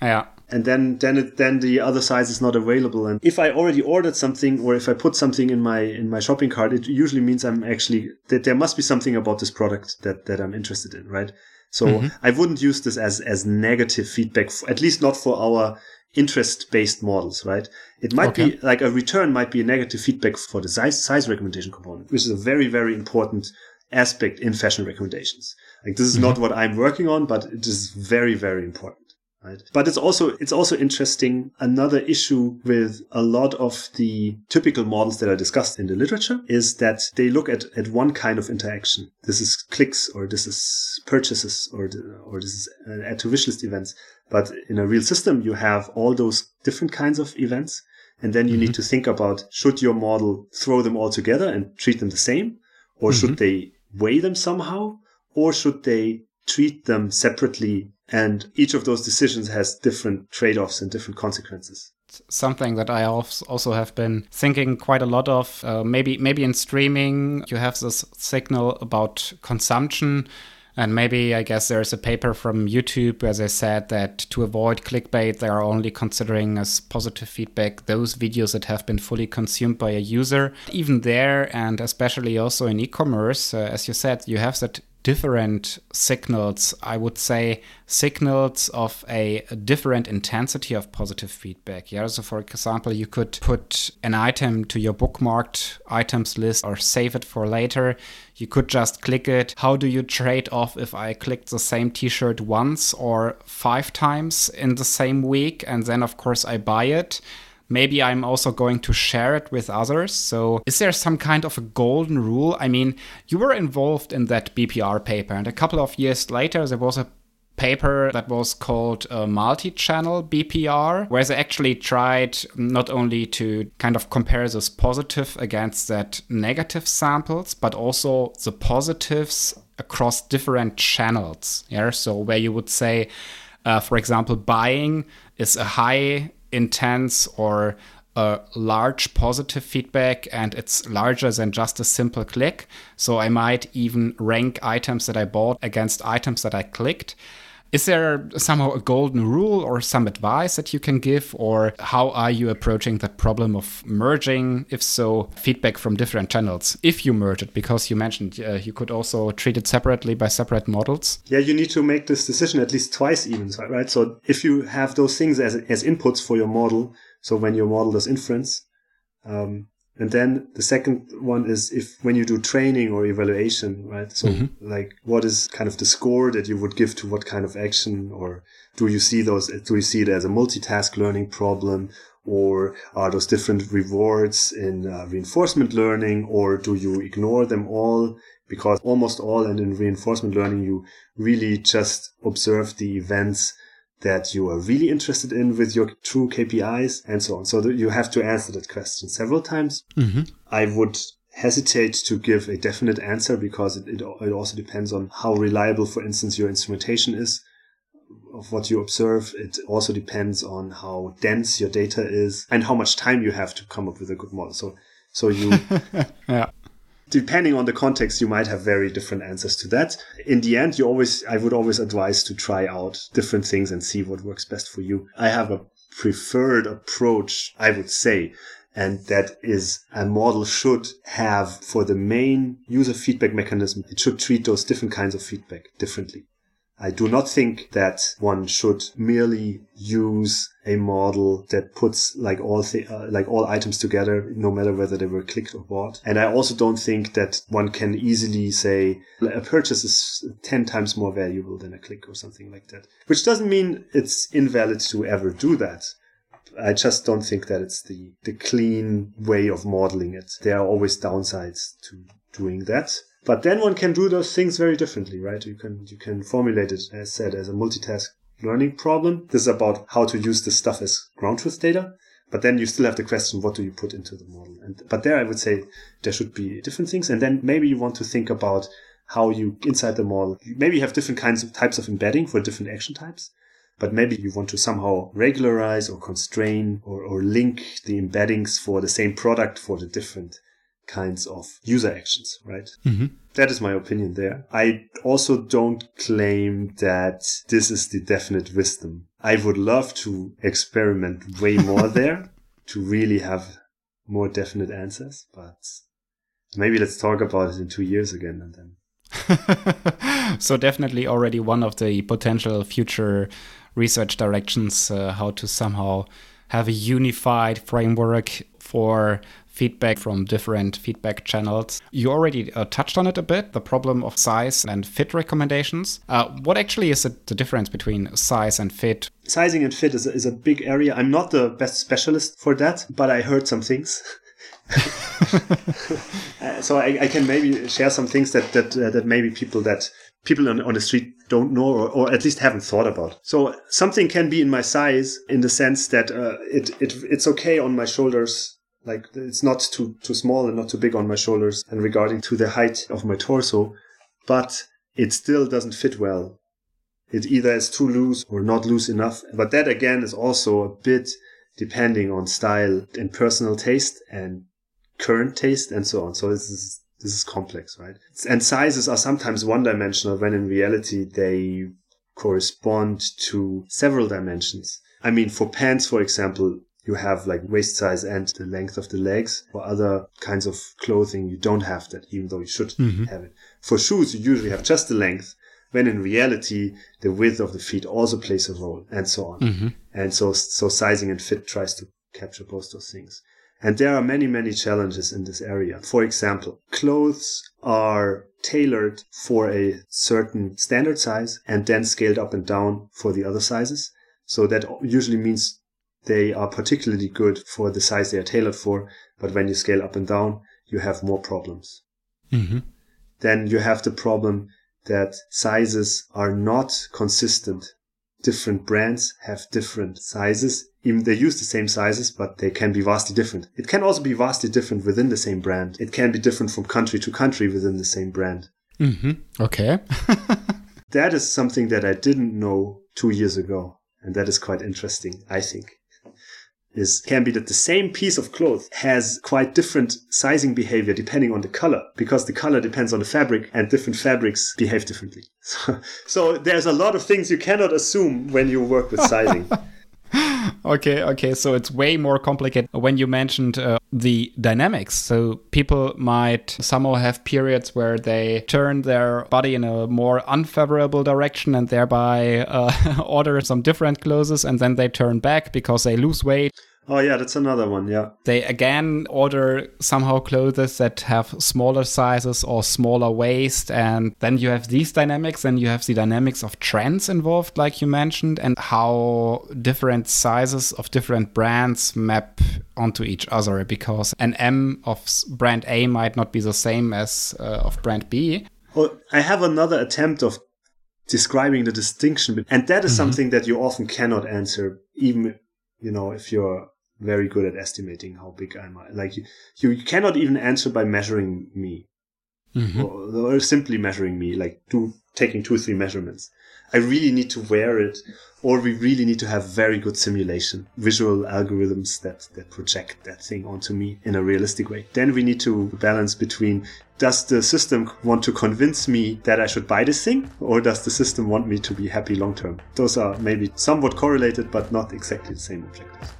Yeah. And then, then, it, then the other size is not available. And if I already ordered something, or if I put something in my in my shopping cart, it usually means I'm actually that there must be something about this product that that I'm interested in, right? So mm-hmm. I wouldn't use this as as negative feedback, at least not for our interest based models, right? It might okay. be like a return might be a negative feedback for the size size recommendation component, which is a very very important aspect in fashion recommendations. Like this is mm-hmm. not what I'm working on, but it is very very important right but it's also it's also interesting another issue with a lot of the typical models that are discussed in the literature is that they look at at one kind of interaction this is clicks or this is purchases or or this is add to wish list events but in a real system you have all those different kinds of events and then you mm-hmm. need to think about should your model throw them all together and treat them the same or mm-hmm. should they weigh them somehow or should they treat them separately and each of those decisions has different trade offs and different consequences. Something that I also have been thinking quite a lot of. Uh, maybe, maybe in streaming, you have this signal about consumption. And maybe I guess there's a paper from YouTube where they said that to avoid clickbait, they are only considering as positive feedback those videos that have been fully consumed by a user. Even there, and especially also in e commerce, uh, as you said, you have that different signals. I would say signals of a, different intensity of positive feedback. Yeah. So, for example, you could put an item to your bookmarked items list or save it for later. You could just click it. How do you trade off if I clicked the same t shirt once or five times in the same week? And then, of course, I buy it maybe I'm also going to share it with others. So, is there some kind of a golden rule? I mean, you were involved in that BPR paper, and a couple of years later, there was a paper that was called uh, multi channel BPR, where they actually tried not only to kind of compare this positive against that negative samples, but also the positives across different channels. Yeah, so where you would say, uh, for example, buying is a high intense or a large positive feedback and it's larger than just a simple click. So I might even rank items that I bought against items that I clicked. Is there somehow a golden rule or some advice that you can give, or how are you approaching the problem of merging, if so, feedback from different channels? If you merge it, because you mentioned uh, you could also treat it separately by separate models. Yeah, you need to make this decision at least twice, even, right? So if you have those things as, as inputs for your model, so when your model does inference, um, and then the second one is if when you do training or evaluation, right? So mm-hmm. like what is kind of the score that you would give to what kind of action or do you see those, do you see it as a multitask learning problem or are those different rewards in uh, reinforcement learning or do you ignore them all? Because almost all and in reinforcement learning, you really just observe the events that you are really interested in with your true KPIs and so on. So you have to answer that question several times. Mm-hmm. I would hesitate to give a definite answer because it, it, it also depends on how reliable, for instance, your instrumentation is of what you observe. It also depends on how dense your data is and how much time you have to come up with a good model. So, so you, yeah depending on the context, you might have very different answers to that. In the end, you always, I would always advise to try out different things and see what works best for you. I have a preferred approach, I would say. And that is a model should have for the main user feedback mechanism. It should treat those different kinds of feedback differently. I do not think that one should merely use a model that puts like all th- uh, like all items together, no matter whether they were clicked or bought. And I also don't think that one can easily say a purchase is ten times more valuable than a click or something like that. Which doesn't mean it's invalid to ever do that. I just don't think that it's the the clean way of modeling it. There are always downsides to doing that. But then one can do those things very differently, right? You can you can formulate it as said as a multitask learning problem. This is about how to use this stuff as ground truth data. But then you still have the question, what do you put into the model? And but there I would say there should be different things. And then maybe you want to think about how you inside the model maybe you have different kinds of types of embedding for different action types. But maybe you want to somehow regularize or constrain or, or link the embeddings for the same product for the different kinds of user actions, right? Mm-hmm. That is my opinion there. I also don't claim that this is the definite wisdom. I would love to experiment way more there to really have more definite answers, but maybe let's talk about it in two years again and then. so definitely already one of the potential future research directions, uh, how to somehow have a unified framework for feedback from different feedback channels. You already uh, touched on it a bit the problem of size and fit recommendations. Uh, what actually is the difference between size and fit? Sizing and fit is a, is a big area. I'm not the best specialist for that, but I heard some things. uh, so I, I, can maybe share some things that that uh, that maybe people that people on, on the street don't know or, or at least haven't thought about. So something can be in my size in the sense that uh, it, it it's okay on my shoulders like it's not too too small and not too big on my shoulders and regarding to the height of my torso, but it still doesn't fit well. It either is too loose or not loose enough. But that again is also a bit depending on style and personal taste and current taste and so on. So this is this is complex, right? And sizes are sometimes one dimensional when in reality they correspond to several dimensions. I mean, for pants, for example, you have like waist size and the length of the legs. For other kinds of clothing, you don't have that, even though you should mm-hmm. have it. For shoes, you usually have just the length, when in reality, the width of the feet also plays a role, and so on. Mm-hmm. And so, so sizing and fit tries to capture both those things. And there are many, many challenges in this area. For example, clothes are tailored for a certain standard size and then scaled up and down for the other sizes. So that usually means they are particularly good for the size they are tailored for, but when you scale up and down, you have more problems. Mm-hmm. Then you have the problem that sizes are not consistent. Different brands have different sizes. Even they use the same sizes, but they can be vastly different. It can also be vastly different within the same brand. It can be different from country to country within the same brand. Mm-hmm. Okay. that is something that I didn't know two years ago. And that is quite interesting, I think is can be that the same piece of cloth has quite different sizing behavior depending on the color because the color depends on the fabric and different fabrics behave differently. So, so there's a lot of things you cannot assume when you work with sizing. okay, okay. So it's way more complicated when you mentioned uh, the dynamics. So people might somehow have periods where they turn their body in a more unfavorable direction and thereby uh, order some different clothes, and then they turn back because they lose weight. Oh yeah, that's another one. Yeah. They again order somehow clothes that have smaller sizes or smaller waist, and then you have these dynamics, and you have the dynamics of trends involved, like you mentioned, and how different sizes of different brands map onto each other. Because an M of brand A might not be the same as uh, of brand B. Oh, I have another attempt of describing the distinction, and that is mm -hmm. something that you often cannot answer, even you know if you're very good at estimating how big I am Like you, you cannot even answer by measuring me, mm-hmm. or, or, simply measuring me, like two taking two or three measurements. I really need to wear it, or we really need to have very good simulation, visual algorithms that that project that thing onto me in a realistic way. Then we need to balance between does the system want to convince me that I should buy this thing, or does the system want me to be happy long term? Those are maybe somewhat correlated, but not exactly the same objectives.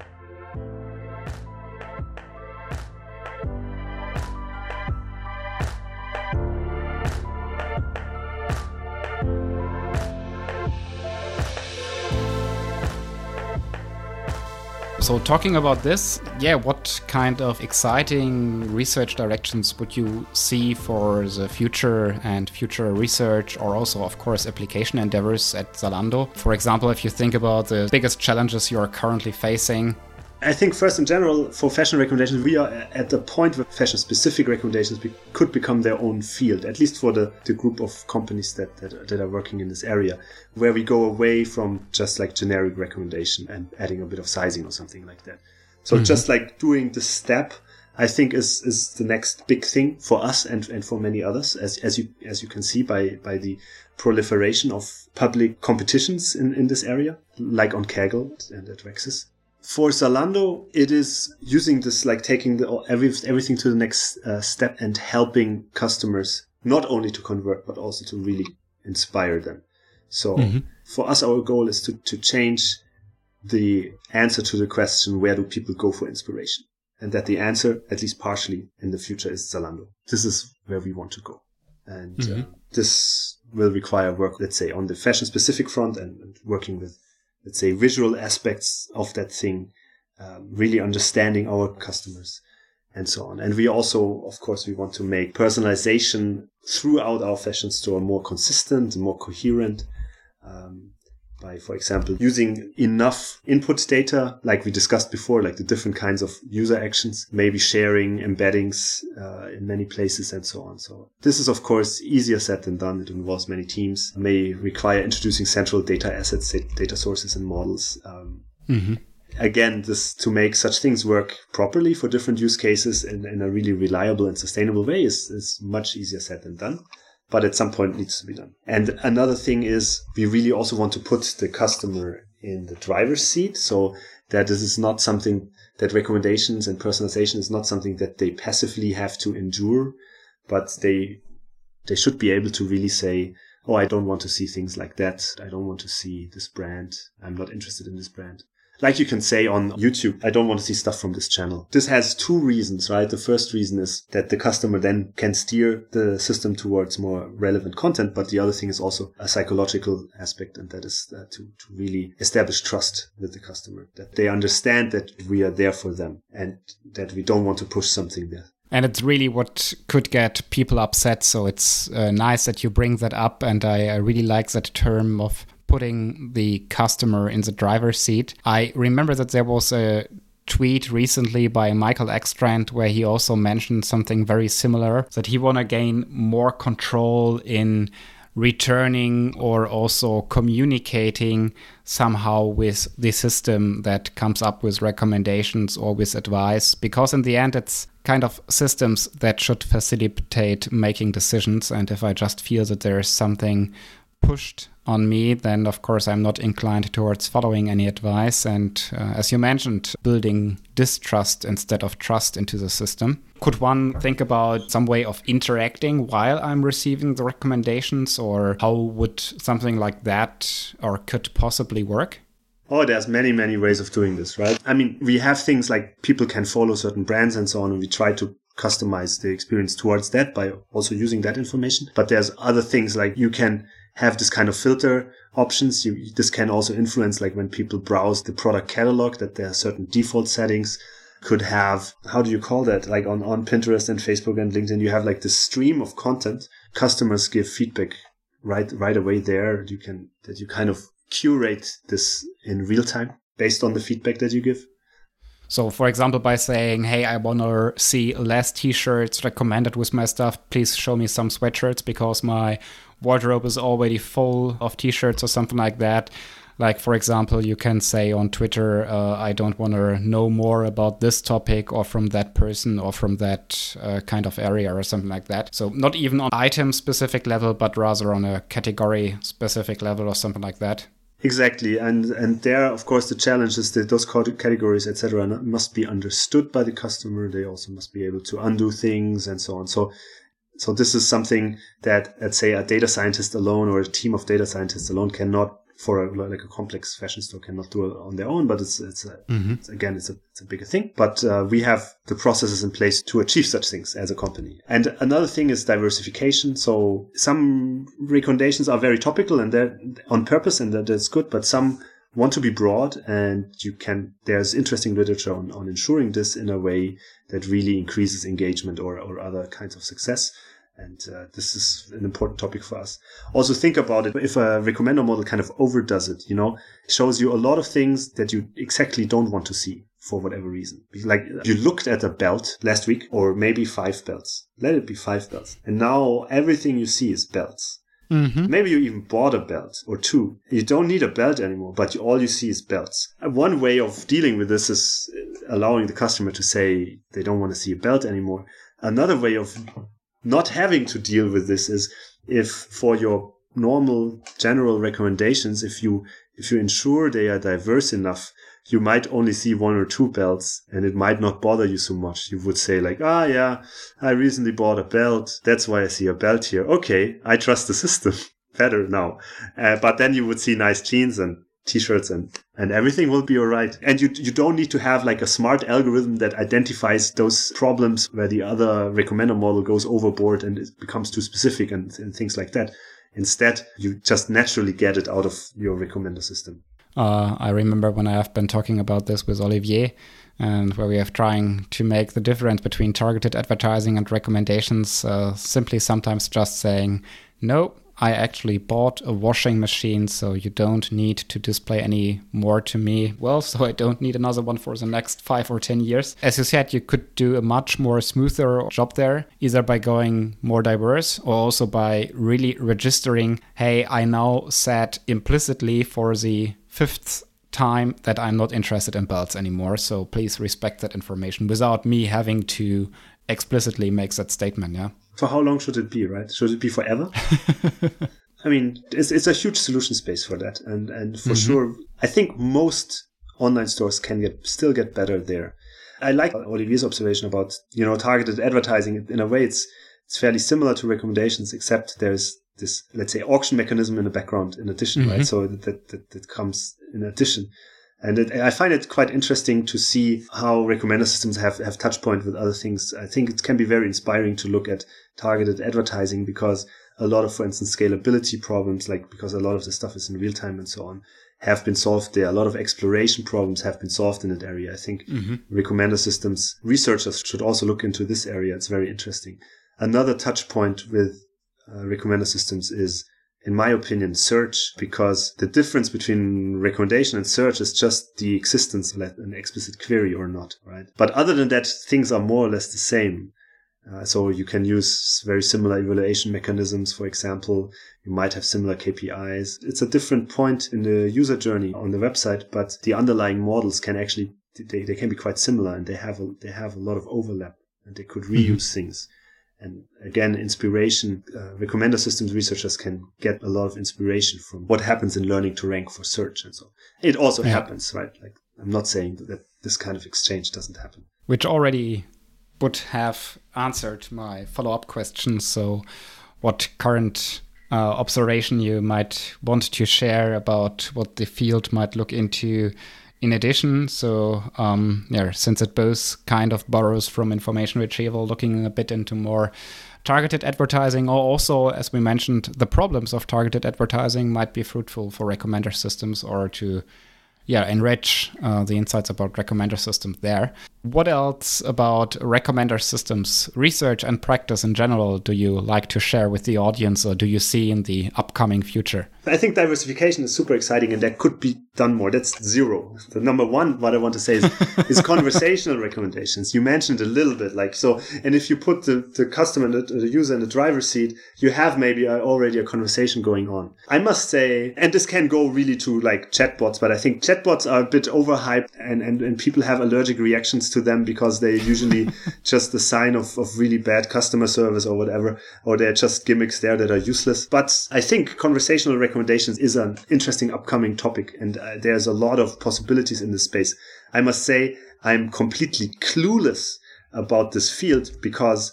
So, talking about this, yeah, what kind of exciting research directions would you see for the future and future research, or also, of course, application endeavors at Zalando? For example, if you think about the biggest challenges you are currently facing, I think first in general for fashion recommendations we are at the point where fashion specific recommendations could become their own field at least for the, the group of companies that, that, that are working in this area where we go away from just like generic recommendation and adding a bit of sizing or something like that so mm-hmm. just like doing the step I think is is the next big thing for us and, and for many others as as you as you can see by by the proliferation of public competitions in, in this area like on Kaggle and at RecSys for Zalando, it is using this like taking the, every, everything to the next uh, step and helping customers not only to convert but also to really inspire them. So mm-hmm. for us, our goal is to to change the answer to the question, where do people go for inspiration? And that the answer, at least partially in the future, is Zalando. This is where we want to go. And mm-hmm. uh, this will require work, let's say, on the fashion specific front and, and working with, let's say, visual aspects of that thing, um, really understanding our customers and so on. And we also, of course, we want to make personalization throughout our fashion store more consistent, more coherent. Um, by, for example, using enough input data, like we discussed before, like the different kinds of user actions, maybe sharing embeddings uh, in many places and so on. So this is, of course, easier said than done. It involves many teams, may require introducing central data assets, data sources and models. Um, mm-hmm again, this to make such things work properly for different use cases in, in a really reliable and sustainable way is, is much easier said than done. But at some point needs to be done. And another thing is we really also want to put the customer in the driver's seat. So that this is not something that recommendations and personalization is not something that they passively have to endure, but they, they should be able to really say, Oh, I don't want to see things like that. I don't want to see this brand. I'm not interested in this brand like you can say on YouTube, I don't want to see stuff from this channel. This has two reasons, right? The first reason is that the customer then can steer the system towards more relevant content. But the other thing is also a psychological aspect. And that is uh, to, to really establish trust with the customer, that they understand that we are there for them and that we don't want to push something there. And it's really what could get people upset. So it's uh, nice that you bring that up. And I, I really like that term of putting the customer in the driver's seat. I remember that there was a tweet recently by Michael Ekstrand where he also mentioned something very similar that he want to gain more control in returning or also communicating somehow with the system that comes up with recommendations or with advice because in the end it's kind of systems that should facilitate making decisions and if i just feel that there is something pushed on me, then of course I'm not inclined towards following any advice. And uh, as you mentioned, building distrust instead of trust into the system. Could one think about some way of interacting while I'm receiving the recommendations, or how would something like that or could possibly work? Oh, there's many, many ways of doing this, right? I mean, we have things like people can follow certain brands and so on, and we try to customize the experience towards that by also using that information. But there's other things like you can have this kind of filter options. You, this can also influence like when people browse the product catalog that there are certain default settings could have, how do you call that? Like on, on Pinterest and Facebook and LinkedIn, you have like this stream of content. Customers give feedback right, right away there. You can, that you kind of curate this in real time based on the feedback that you give. So, for example, by saying, hey, I want to see less t shirts recommended with my stuff, please show me some sweatshirts because my wardrobe is already full of t-shirts or something like that. Like for example you can say on twitter uh, i don't want to know more about this topic or from that person or from that uh, kind of area or something like that. So not even on item specific level but rather on a category specific level or something like that. Exactly. And and there of course the challenge is that those categories etc must be understood by the customer. They also must be able to undo things and so on. So so this is something that, let's say, a data scientist alone or a team of data scientists alone cannot, for a, like a complex fashion store, cannot do it on their own. But it's it's, a, mm-hmm. it's again, it's a it's a bigger thing. But uh, we have the processes in place to achieve such things as a company. And another thing is diversification. So some recommendations are very topical and they're on purpose, and that's good. But some want to be broad and you can there's interesting literature on, on ensuring this in a way that really increases engagement or, or other kinds of success and uh, this is an important topic for us. Also think about it. If a recommender model kind of overdoes it, you know, it shows you a lot of things that you exactly don't want to see for whatever reason. Like you looked at a belt last week or maybe five belts. Let it be five belts. And now everything you see is belts. Mm-hmm. Maybe you even bought a belt or two. You don't need a belt anymore, but all you see is belts. One way of dealing with this is allowing the customer to say they don't want to see a belt anymore. Another way of not having to deal with this is if for your normal general recommendations, if you if you ensure they are diverse enough, you might only see one or two belts and it might not bother you so much. You would say like, ah, yeah, I recently bought a belt. That's why I see a belt here. Okay. I trust the system better now. Uh, but then you would see nice jeans and t-shirts and, and everything will be all right. And you, you don't need to have like a smart algorithm that identifies those problems where the other recommender model goes overboard and it becomes too specific and, and things like that. Instead, you just naturally get it out of your recommender system. Uh, I remember when I have been talking about this with Olivier, and where we have trying to make the difference between targeted advertising and recommendations, uh, simply sometimes just saying, no, I actually bought a washing machine, so you don't need to display any more to me. Well, so I don't need another one for the next five or 10 years. As you said, you could do a much more smoother job there, either by going more diverse or also by really registering, hey, I now said implicitly for the fifth time that I'm not interested in belts anymore. So please respect that information without me having to explicitly make that statement. Yeah. For how long should it be, right? Should it be forever? I mean, it's, it's a huge solution space for that. And, and for mm-hmm. sure, I think most online stores can get, still get better there. I like Olivier's observation about, you know, targeted advertising. In a way, it's, it's fairly similar to recommendations, except there's this, let's say, auction mechanism in the background in addition, mm-hmm. right? So that, that, that comes in addition. And it, I find it quite interesting to see how recommender systems have, have touch point with other things. I think it can be very inspiring to look at targeted advertising because a lot of, for instance, scalability problems, like because a lot of the stuff is in real time and so on, have been solved there. A lot of exploration problems have been solved in that area. I think mm-hmm. recommender systems researchers should also look into this area. It's very interesting. Another touch point with uh, recommender systems is in my opinion, search because the difference between recommendation and search is just the existence of an explicit query or not, right? But other than that, things are more or less the same. Uh, so you can use very similar evaluation mechanisms. For example, you might have similar KPIs. It's a different point in the user journey on the website, but the underlying models can actually, they, they can be quite similar and they have a, they have a lot of overlap and they could reuse mm-hmm. things. And again, inspiration, uh, recommender systems researchers can get a lot of inspiration from what happens in learning to rank for search and so It also yeah. happens, right? Like I'm not saying that this kind of exchange doesn't happen. Which already would have answered my follow up question. So, what current uh, observation you might want to share about what the field might look into in addition, so um, yeah, since it both kind of borrows from information retrieval, looking a bit into more targeted advertising, or also, as we mentioned, the problems of targeted advertising might be fruitful for recommender systems or to yeah, enrich uh, the insights about recommender systems there. What else about recommender systems research and practice in general do you like to share with the audience or do you see in the upcoming future? I think diversification is super exciting and that could be done more. That's zero. The number one, what I want to say is, is conversational recommendations. You mentioned a little bit like so. And if you put the, the customer, the, the user in the driver's seat, you have maybe uh, already a conversation going on. I must say, and this can go really to like chatbots, but I think chatbots are a bit overhyped and, and, and people have allergic reactions to them because they're usually just a sign of, of really bad customer service or whatever, or they're just gimmicks there that are useless. But I think conversational recommendations is an interesting upcoming topic, and uh, there's a lot of possibilities in this space. I must say, I'm completely clueless about this field because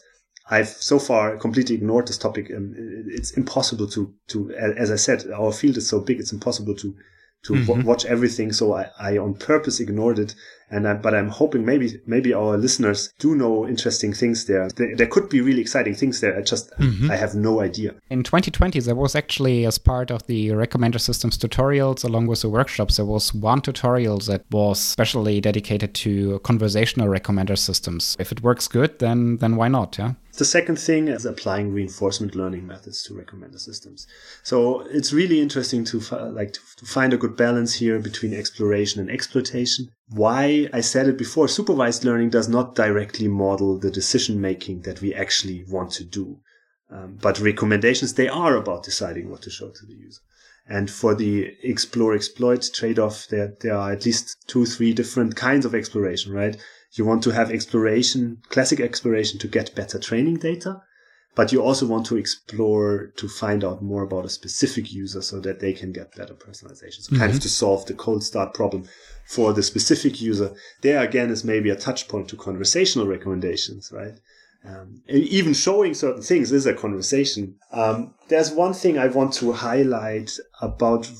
I've so far completely ignored this topic. it's impossible to, to, as I said, our field is so big, it's impossible to to mm-hmm. w- watch everything. So I, I on purpose ignored it. And I, but I'm hoping maybe maybe our listeners do know interesting things there. There, there could be really exciting things there. I just mm-hmm. I have no idea. In 2020, there was actually as part of the recommender systems tutorials along with the workshops, there was one tutorial that was specially dedicated to conversational recommender systems. If it works good, then then why not? Yeah. The second thing is applying reinforcement learning methods to recommender systems. So it's really interesting to like to find a good balance here between exploration and exploitation. Why I said it before, supervised learning does not directly model the decision making that we actually want to do. Um, but recommendations, they are about deciding what to show to the user. And for the explore exploit trade off, there, there are at least two, three different kinds of exploration, right? You want to have exploration, classic exploration to get better training data, but you also want to explore to find out more about a specific user so that they can get better personalization. So mm-hmm. kind of mm-hmm. to solve the cold start problem for the specific user. There again is maybe a touch point to conversational recommendations, right? Um, even showing certain things is a conversation. Um, there's one thing I want to highlight about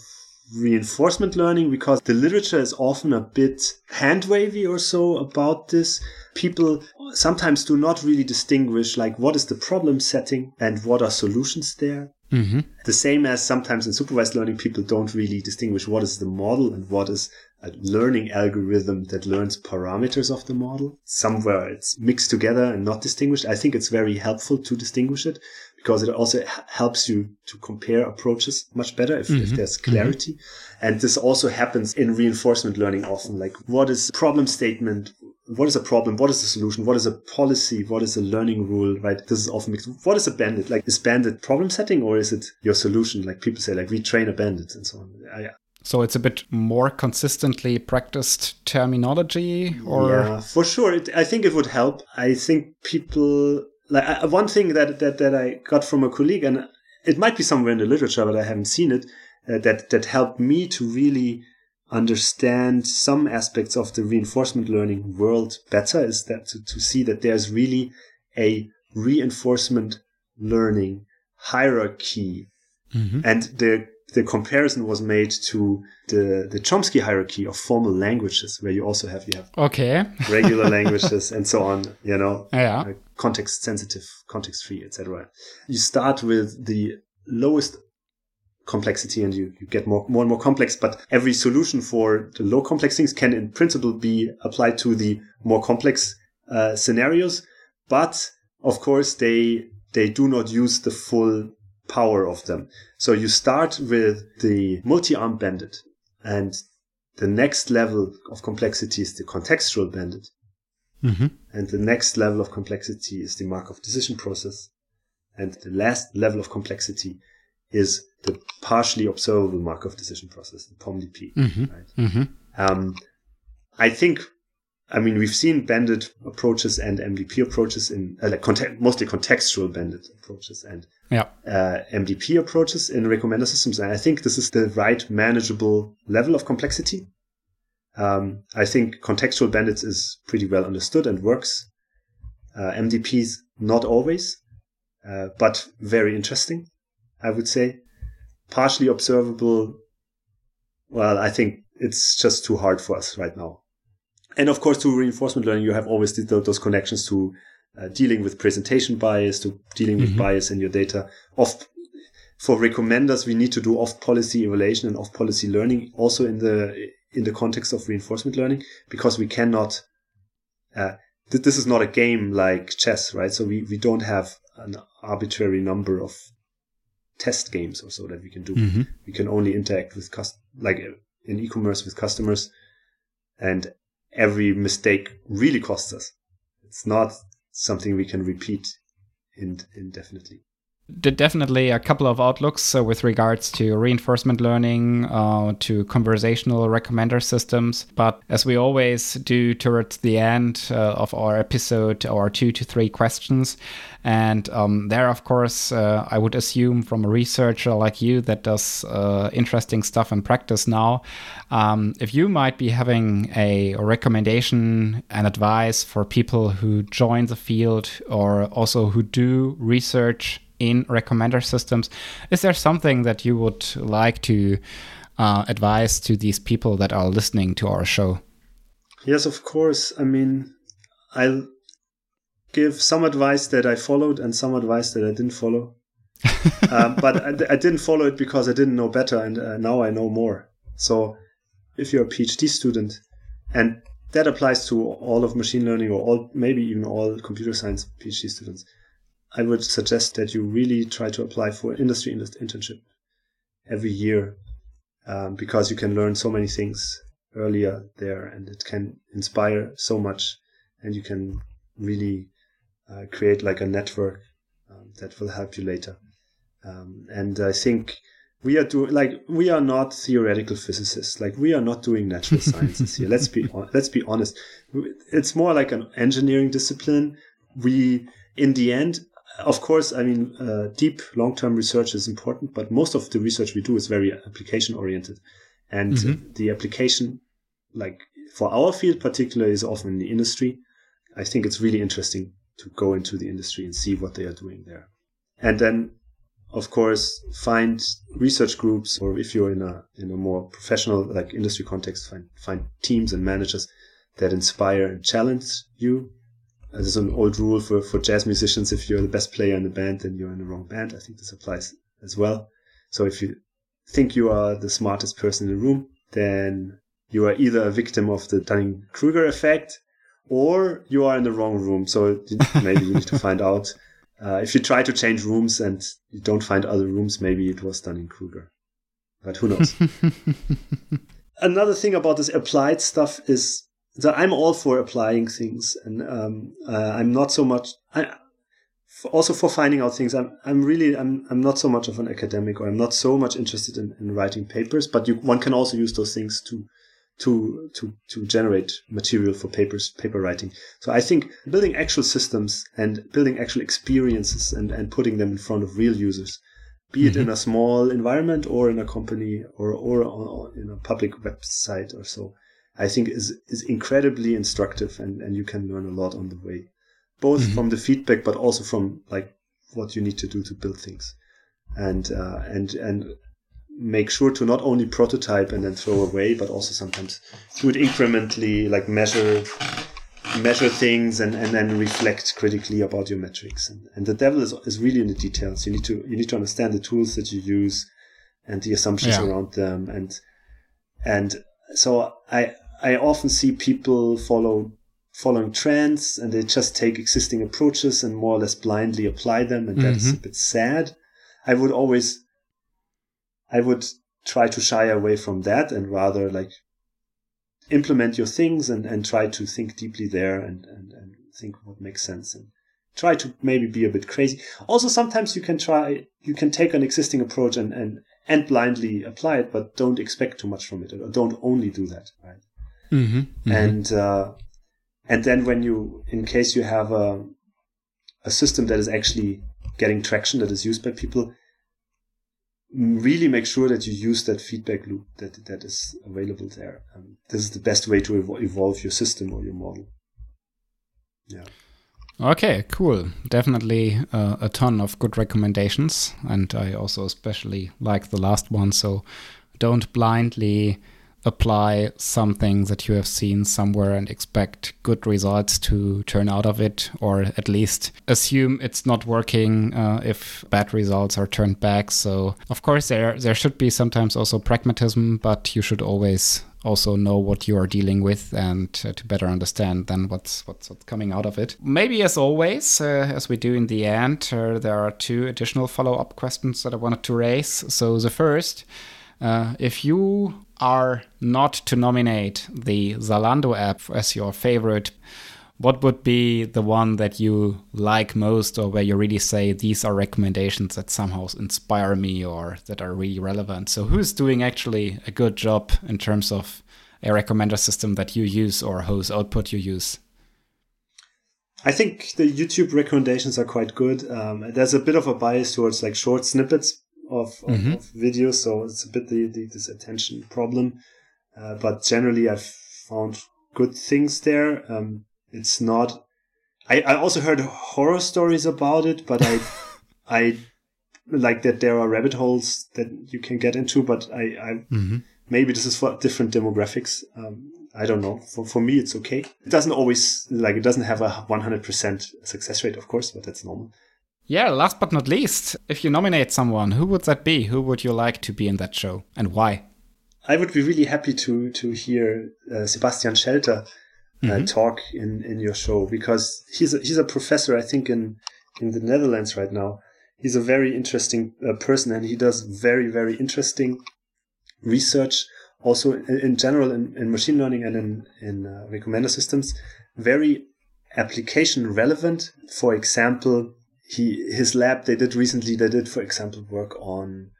reinforcement learning because the literature is often a bit hand wavy or so about this. People sometimes do not really distinguish like what is the problem setting and what are solutions there. Mm-hmm. The same as sometimes in supervised learning, people don't really distinguish what is the model and what is a learning algorithm that learns parameters of the model. Somewhere it's mixed together and not distinguished. I think it's very helpful to distinguish it because it also helps you to compare approaches much better if, mm-hmm. if there's mm-hmm. clarity. Mm-hmm. And this also happens in reinforcement learning often. Like what is problem statement? What is a problem? What is the solution? What is a policy? What is a learning rule? Right? This is often mixed. What is a bandit? Like is bandit problem setting or is it your solution? Like people say, like we train a bandit and so on. I, so it's a bit more consistently practiced terminology, or yeah, for sure. It, I think it would help. I think people like uh, one thing that, that that I got from a colleague, and it might be somewhere in the literature, but I haven't seen it. Uh, that that helped me to really understand some aspects of the reinforcement learning world better is that to, to see that there's really a reinforcement learning hierarchy mm-hmm. and the the comparison was made to the the Chomsky hierarchy of formal languages, where you also have you have okay regular languages and so on. You know, yeah, uh, context sensitive, context free, etc. You start with the lowest complexity and you, you get more, more and more complex, but every solution for the low complex things can in principle be applied to the more complex uh, scenarios. But of course, they, they do not use the full power of them. So you start with the multi-arm bandit and the next level of complexity is the contextual bandit. Mm-hmm. And the next level of complexity is the Markov decision process. And the last level of complexity is the partially observable Markov decision process, the POMDP. Mm-hmm. Right? Mm-hmm. Um, I think I mean, we've seen bandit approaches and MDP approaches in uh, like context, mostly contextual bandit approaches and yeah. uh, MDP approaches in recommender systems. And I think this is the right manageable level of complexity. Um, I think contextual bandits is pretty well understood and works. Uh, MDPs not always, uh, but very interesting, I would say. Partially observable. Well, I think it's just too hard for us right now and of course, to reinforcement learning, you have always those connections to uh, dealing with presentation bias, to dealing with mm-hmm. bias in your data. Off for recommenders, we need to do off policy evaluation and off policy learning also in the in the context of reinforcement learning because we cannot. Uh, th- this is not a game like chess, right? So we, we don't have an arbitrary number of test games or so that we can do. Mm-hmm. We can only interact with cust- like in e-commerce with customers and every mistake really costs us. It's not something we can repeat indefinitely definitely a couple of outlooks uh, with regards to reinforcement learning, uh, to conversational recommender systems. But as we always do towards the end uh, of our episode, our two to three questions. And um, there, of course, uh, I would assume from a researcher like you that does uh, interesting stuff in practice now, um, if you might be having a recommendation and advice for people who join the field or also who do research in recommender systems. Is there something that you would like to uh, advise to these people that are listening to our show? Yes, of course. I mean, I'll give some advice that I followed and some advice that I didn't follow. uh, but I, I, didn't follow it because I didn't know better, and uh, now I know more. So, if you're a PhD student, and that applies to all of machine learning or all, maybe even all computer science PhD students, I would suggest that you really try to apply for an industry internship every year um, because you can learn so many things earlier there and it can inspire so much and you can really uh, create like a network um, that will help you later. Um, and I think we are doing like we are not theoretical physicists. Like we are not doing natural sciences here. Let's be let's be honest. It's more like an engineering discipline. We in the end of course, I mean, uh, deep long term research is important, but most of the research we do is very application oriented. And mm-hmm. the application, like for our field particularly, is often in the industry. I think it's really interesting to go into the industry and see what they are doing there. And then of course, find research groups, or if you're in a in a more professional like industry context, find find teams and managers that inspire and challenge you. There's an old rule for, for jazz musicians: if you're the best player in the band, then you're in the wrong band. I think this applies as well. So if you think you are the smartest person in the room, then you are either a victim of the Dunning-Kruger effect, or you are in the wrong room. So maybe you need to find out uh, if you try to change rooms and you don't find other rooms, maybe it was Dunning-Kruger. But who knows? Another thing about this applied stuff is that I'm all for applying things, and um, uh, I'm not so much. I, also for finding out things, I'm I'm really I'm I'm not so much of an academic, or I'm not so much interested in, in writing papers. But you, one can also use those things to to to to generate material for papers paper writing so i think building actual systems and building actual experiences and and putting them in front of real users be mm-hmm. it in mm-hmm. a small environment or in a company or or, or in a public website or so i think is is incredibly instructive and and you can learn a lot on the way both mm-hmm. from the feedback but also from like what you need to do to build things and uh, and and make sure to not only prototype and then throw away, but also sometimes do it incrementally, like measure measure things and, and then reflect critically about your metrics. And, and the devil is, is really in the details. You need to you need to understand the tools that you use and the assumptions yeah. around them. And and so I I often see people follow following trends and they just take existing approaches and more or less blindly apply them and mm-hmm. that's a bit sad. I would always I would try to shy away from that and rather like implement your things and, and try to think deeply there and, and, and think what makes sense and try to maybe be a bit crazy. Also, sometimes you can try, you can take an existing approach and, and, and blindly apply it, but don't expect too much from it or don't only do that, right? Mm-hmm, mm-hmm. And, uh, and then when you, in case you have a, a system that is actually getting traction that is used by people, really make sure that you use that feedback loop that that is available there. Um, this is the best way to ev- evolve your system or your model. Yeah. Okay, cool. Definitely uh, a ton of good recommendations, and I also especially like the last one. So don't blindly apply something that you have seen somewhere and expect good results to turn out of it, or at least assume it's not working uh, if bad results are turned back. So, of course, there there should be sometimes also pragmatism, but you should always also know what you are dealing with and uh, to better understand then what's, what's, what's coming out of it. Maybe as always, uh, as we do in the end, uh, there are two additional follow-up questions that I wanted to raise. So the first, uh, if you are not to nominate the Zalando app as your favorite, what would be the one that you like most or where you really say these are recommendations that somehow inspire me or that are really relevant? So, who's doing actually a good job in terms of a recommender system that you use or whose output you use? I think the YouTube recommendations are quite good. Um, there's a bit of a bias towards like short snippets of, of, mm-hmm. of videos, so it's a bit the, the this attention problem. Uh, but generally, I've found good things there. Um, it's not. I, I also heard horror stories about it, but I I like that there are rabbit holes that you can get into. But I, I mm-hmm. maybe this is for different demographics. Um, I don't know. For for me, it's okay. It doesn't always like it doesn't have a 100% success rate, of course, but that's normal. Yeah, last but not least, if you nominate someone, who would that be? Who would you like to be in that show and why? I would be really happy to to hear uh, Sebastian Schelter uh, mm-hmm. talk in, in your show because he's a, he's a professor, I think, in in the Netherlands right now. He's a very interesting uh, person and he does very very interesting research. Also, in, in general, in, in, machine learning and in in uh, recommender systems, very application relevant. For example, he his lab they did recently they did for example work on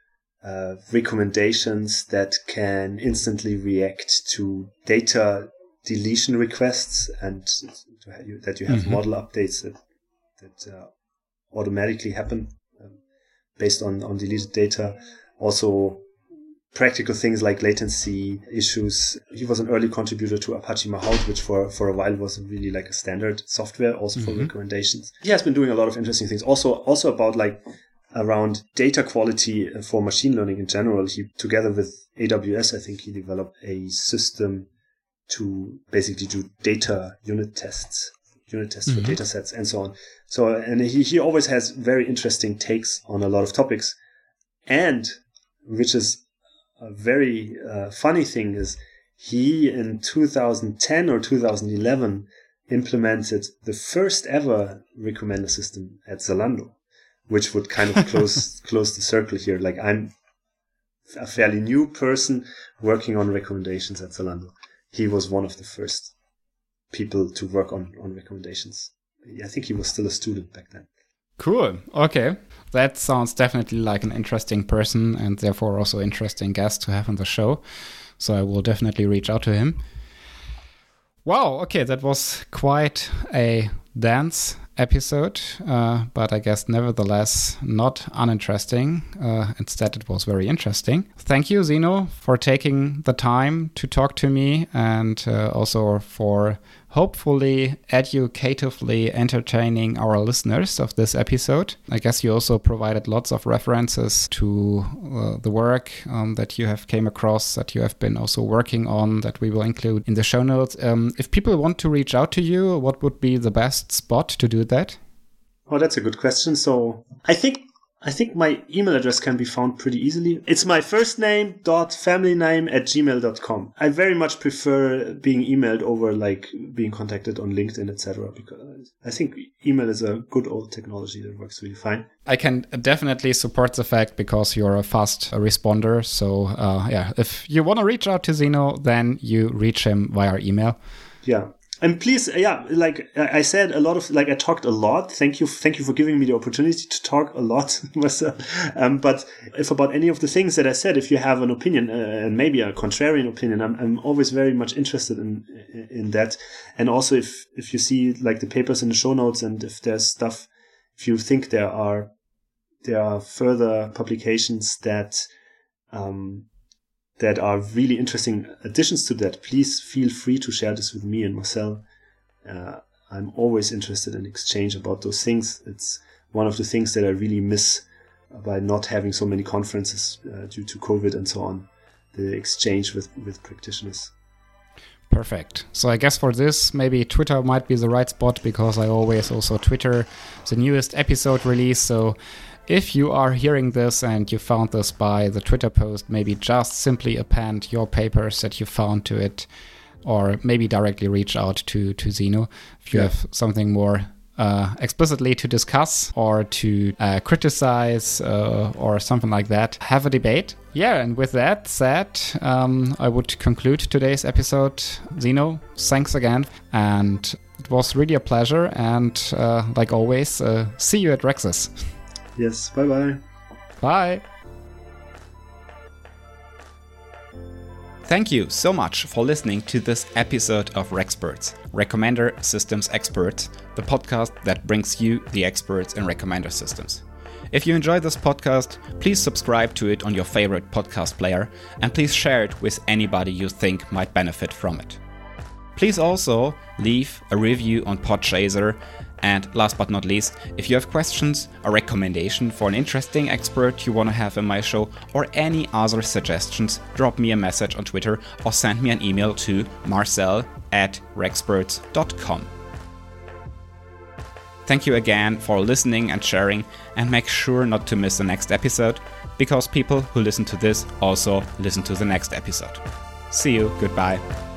uh, recommendations that can instantly react to data deletion requests and that you have mm-hmm. model updates that that uh, automatically happen um, based on on deleted data also practical things like latency issues. He was an early contributor to Apache Mahout, which for, for a while was really like a standard software also for mm-hmm. recommendations. He has been doing a lot of interesting things. Also, also about like around data quality for machine learning in general. He, together with AWS, I think he developed a system to basically do data unit tests, unit tests mm-hmm. for data sets and so on. So, and he, he always has very interesting takes on a lot of topics. And, which is a very uh, funny thing is he in 2010 or 2011 implemented the first ever recommender system at Zalando, which would kind of close close the circle here. Like I'm a fairly new person working on recommendations at Zalando. He was one of the first people to work on on recommendations. I think he was still a student back then. Cool. Okay. That sounds definitely like an interesting person and therefore also interesting guest to have on the show. So I will definitely reach out to him. Wow, okay, that was quite a dance episode, uh, but I guess nevertheless not uninteresting. Uh, instead, it was very interesting. Thank you, Zeno, for taking the time to talk to me and uh, also for hopefully educatively entertaining our listeners of this episode. I guess you also provided lots of references to uh, the work um, that you have came across that you have been also working on that we will include in the show notes. Um, if people want to reach out to you, what would be the best spot to do that? Oh, that's a good question. So I think I think my email address can be found pretty easily. It's my first name dot family name at gmail.com. I very much prefer being emailed over like being contacted on LinkedIn, etc. Because I think email is a good old technology that works really fine. I can definitely support the fact because you're a fast responder. So uh, yeah, if you want to reach out to Zeno, then you reach him via email. Yeah, and please yeah like i said a lot of like i talked a lot. Thank you thank you for giving me the opportunity to talk a lot um, but if about any of the things that i said if you have an opinion uh, and maybe a contrarian opinion I'm, I'm always very much interested in in that. And also if if you see like the papers in the show notes and if there's stuff if you think there are there are further publications that um, that are really interesting additions to that, please feel free to share this with me and Marcel. Uh, I'm always interested in exchange about those things. It's one of the things that I really miss by not having so many conferences uh, due to COVID and so on. The exchange with, with practitioners. Perfect. So I guess for this, maybe Twitter might be the right spot because I always also Twitter the newest episode release. So if you are hearing this and you found this by the Twitter post, maybe just simply append your papers that you found to it, or maybe directly reach out to, to Zeno if you yeah. have something more uh, explicitly to discuss or to uh, criticize uh, or something like that. Have a debate. Yeah, and with that said, um, I would conclude today's episode. Zeno, thanks again. And it was really a pleasure. And uh, like always, uh, see you at RecSys. Yes, bye bye. Bye. Thank you so much for listening to this episode of Recsperts, Recommender Systems Experts, the podcast that brings you the experts in recommender systems. If you enjoy this podcast, please subscribe to it on your favorite podcast player and please share it with anybody you think might benefit from it. Please also leave a review on Podchaser and last but not least, if you have questions, a recommendation for an interesting expert you want to have in my show, or any other suggestions, drop me a message on Twitter or send me an email to marcel at recsperts.com. Thank you again for listening and sharing, and make sure not to miss the next episode, because people who listen to this also listen to the next episode. See you, goodbye.